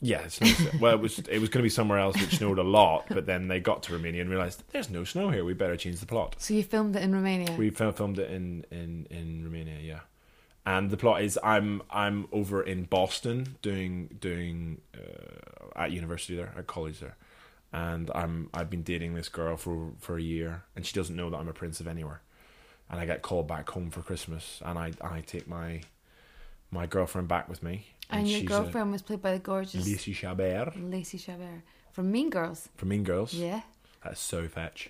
Yeah, it snows there. well, it was it was going to be somewhere else which snowed a lot, but then they got to Romania and realized there's no snow here. We better change the plot. So you filmed it in Romania. We filmed it in, in, in Romania, yeah. And the plot is I'm I'm over in Boston doing doing uh, at university there at college there, and I'm I've been dating this girl for for a year, and she doesn't know that I'm a prince of anywhere, and I get called back home for Christmas, and I I take my my girlfriend back with me, and your girlfriend was played by the gorgeous Lacey Chabert Lacey Chabert from Mean Girls. from Mean Girls. Yeah. That's so fetch.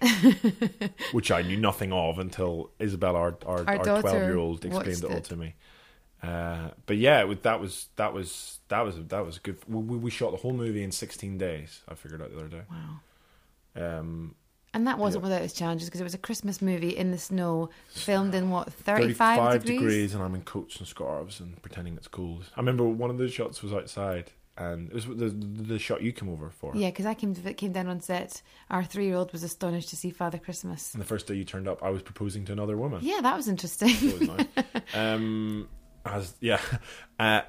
(laughs) Which I knew nothing of until Isabel, our our, Our our twelve year old, explained it all it. to me. Uh, but yeah, was- that was that was that was that was good. We, we shot the whole movie in sixteen days. I figured out the other day. Wow. Um, And that wasn't Yeah. without its challenges because it was a Christmas movie in the snow, filmed in what, 35, degrees? and I'm in coats and scarves and pretending it's cold. I remember one of the shots was outside, and it was the the shot you came over for. Yeah, because I came to, came down on set. Our three year old was astonished to see Father Christmas. And the first day you turned up, I was proposing to another woman. Yeah, that was interesting. Was nice. (laughs) um, as yeah, (laughs) uh,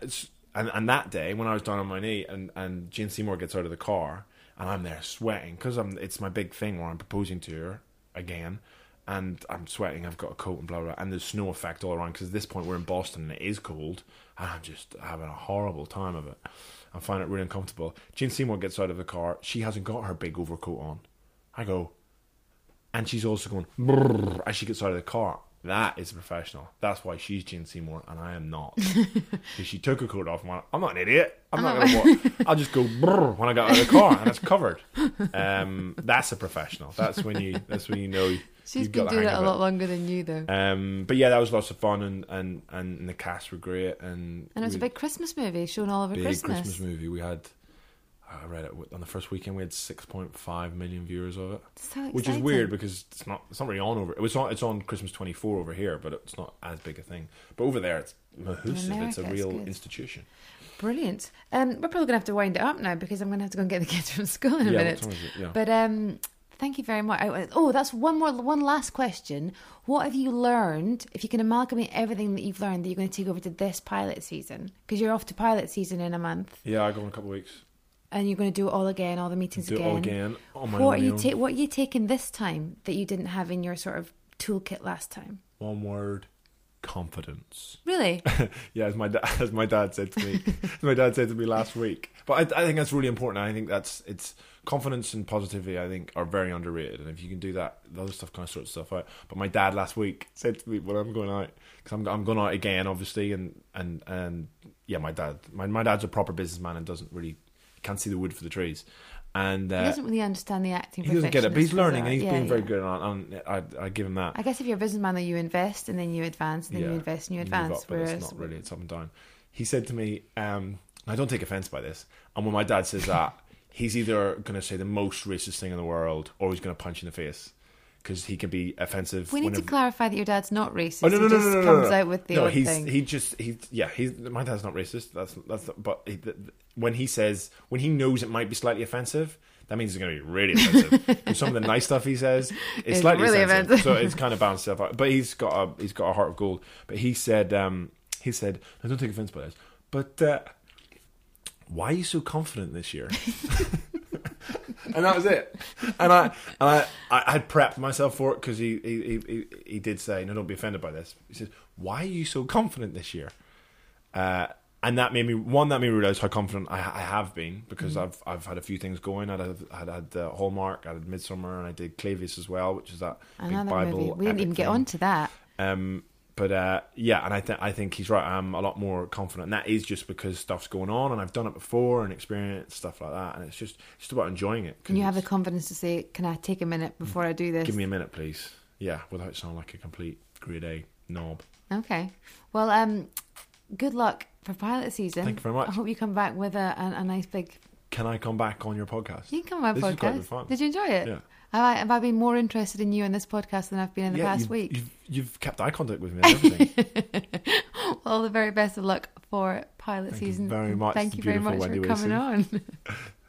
and and that day when I was down on my knee and and Jane Seymour gets out of the car and I'm there sweating because I'm it's my big thing where I'm proposing to her again. And I'm sweating. I've got a coat and blah blah, blah and there's snow effect all around because at this point we're in Boston and it is cold, and I'm just having a horrible time of it. I find it really uncomfortable. Jane Seymour gets out of the car. She hasn't got her big overcoat on. I go, and she's also going as she gets out of the car. That is a professional. That's why she's Jane Seymour and I am not. (laughs) Because she took her coat off and went, I'm not an idiot. I'm not Oh. going to I'll just go when I get out of the car and it's covered. (laughs) Um, that's a professional. That's when you. That's when you know. She's been doing it a lot longer than you, though. Um, but yeah, that was lots of fun and and and the cast were great and and it was a big Christmas movie showing all over big Christmas. Christmas movie. We had. I read it on the first weekend. We had 6.5 million viewers of it So which is weird because it's not it's not really on over it was on it's on Christmas 24 over here but it's not as big a thing but over there it's mahoosive it's a real good. institution Brilliant. Um, we're probably going to have to wind it up now because I'm going to have to go and get the kids from school in a yeah, what minute. it? yeah But um, thank you very much. Oh, that's one more, one last question. What have you learned? If you can amalgamate everything that you've learned, that you're going to take over to this pilot season, because you're off to pilot season in a month, yeah I go in a couple of weeks and you're going to do it all again, all the meetings do it again. all again What are you ta- What are you taking this time that you didn't have in your sort of toolkit last time? one word confidence. Really? (laughs) yeah as my dad (laughs) as my dad said to me as my dad said to me last week. But I, I think that's really important I think that's it's confidence and positivity I think are very underrated and if you can do that the other stuff kind of sorts stuff out. But my dad last week said to me when I'm going out because I'm, I'm going out again obviously and and and yeah my dad my, my dad's a proper businessman and doesn't really can't see the wood for the trees and he uh, doesn't really understand the acting. he doesn't get it but he's learning and he's yeah, being very good and I, I, I give him that I guess if you're a businessman, though, you invest and then you advance and then you invest and you advance. up, whereas it's not really it's up and down. He said to me, um, I don't take offense by this, and when my dad says that, he's either going to say the most racist thing in the world or he's going to punch you in the face. Because he can be offensive. We need whenever- to clarify that your dad's not racist. Oh no no he no just no no! comes no, no. out with the no, he's thing. he just he yeah he's my dad's not racist. That's that's but he, th when he says when he knows it might be slightly offensive, that means it's going to be really offensive. (laughs) some of the nice stuff he says, it's, It's slightly really offensive, so it's kind of balanced stuff out. But he's got a he's got a heart of gold. But he said um he said I don't take offense by this, but uh, why are you so confident this year? (laughs) (laughs) and that was it. And I and I, I had prepped myself for it because he, he he he did say, "No, don't be offended by this." He says, "Why are you so confident this year?" Uh, and that made me one that made me realize how confident I, I have been because Mm. I've I've had a few things going. I had had, had uh, Hallmark, I had Midsomer, and I did Clavius as well, which is that big Another Bible. movie. We didn't even get thing. onto that. Um, but uh, yeah, and I think I think he's right. I'm a lot more confident, and that is just because stuff's going on, and I've done it before and experienced stuff like that, and it's just it's just about enjoying it. And you have the confidence to say, "Can I take a minute before I do this?" give me a minute, please. Yeah, without sounding like a complete grade A knob. Okay. Well, um, good luck for pilot season. Thank you very much. I hope you come back with a, a, a nice big. Can I come back on your podcast? You can come on This my is quite podcast. Did you enjoy it? Yeah. Have I, have I been more interested in you in this podcast than I've been in the yeah, past you've, week? You've, you've kept eye contact with me and (laughs) everything. All the very best of luck for pilot Thank season. very much. Thank you very much for coming on. (laughs)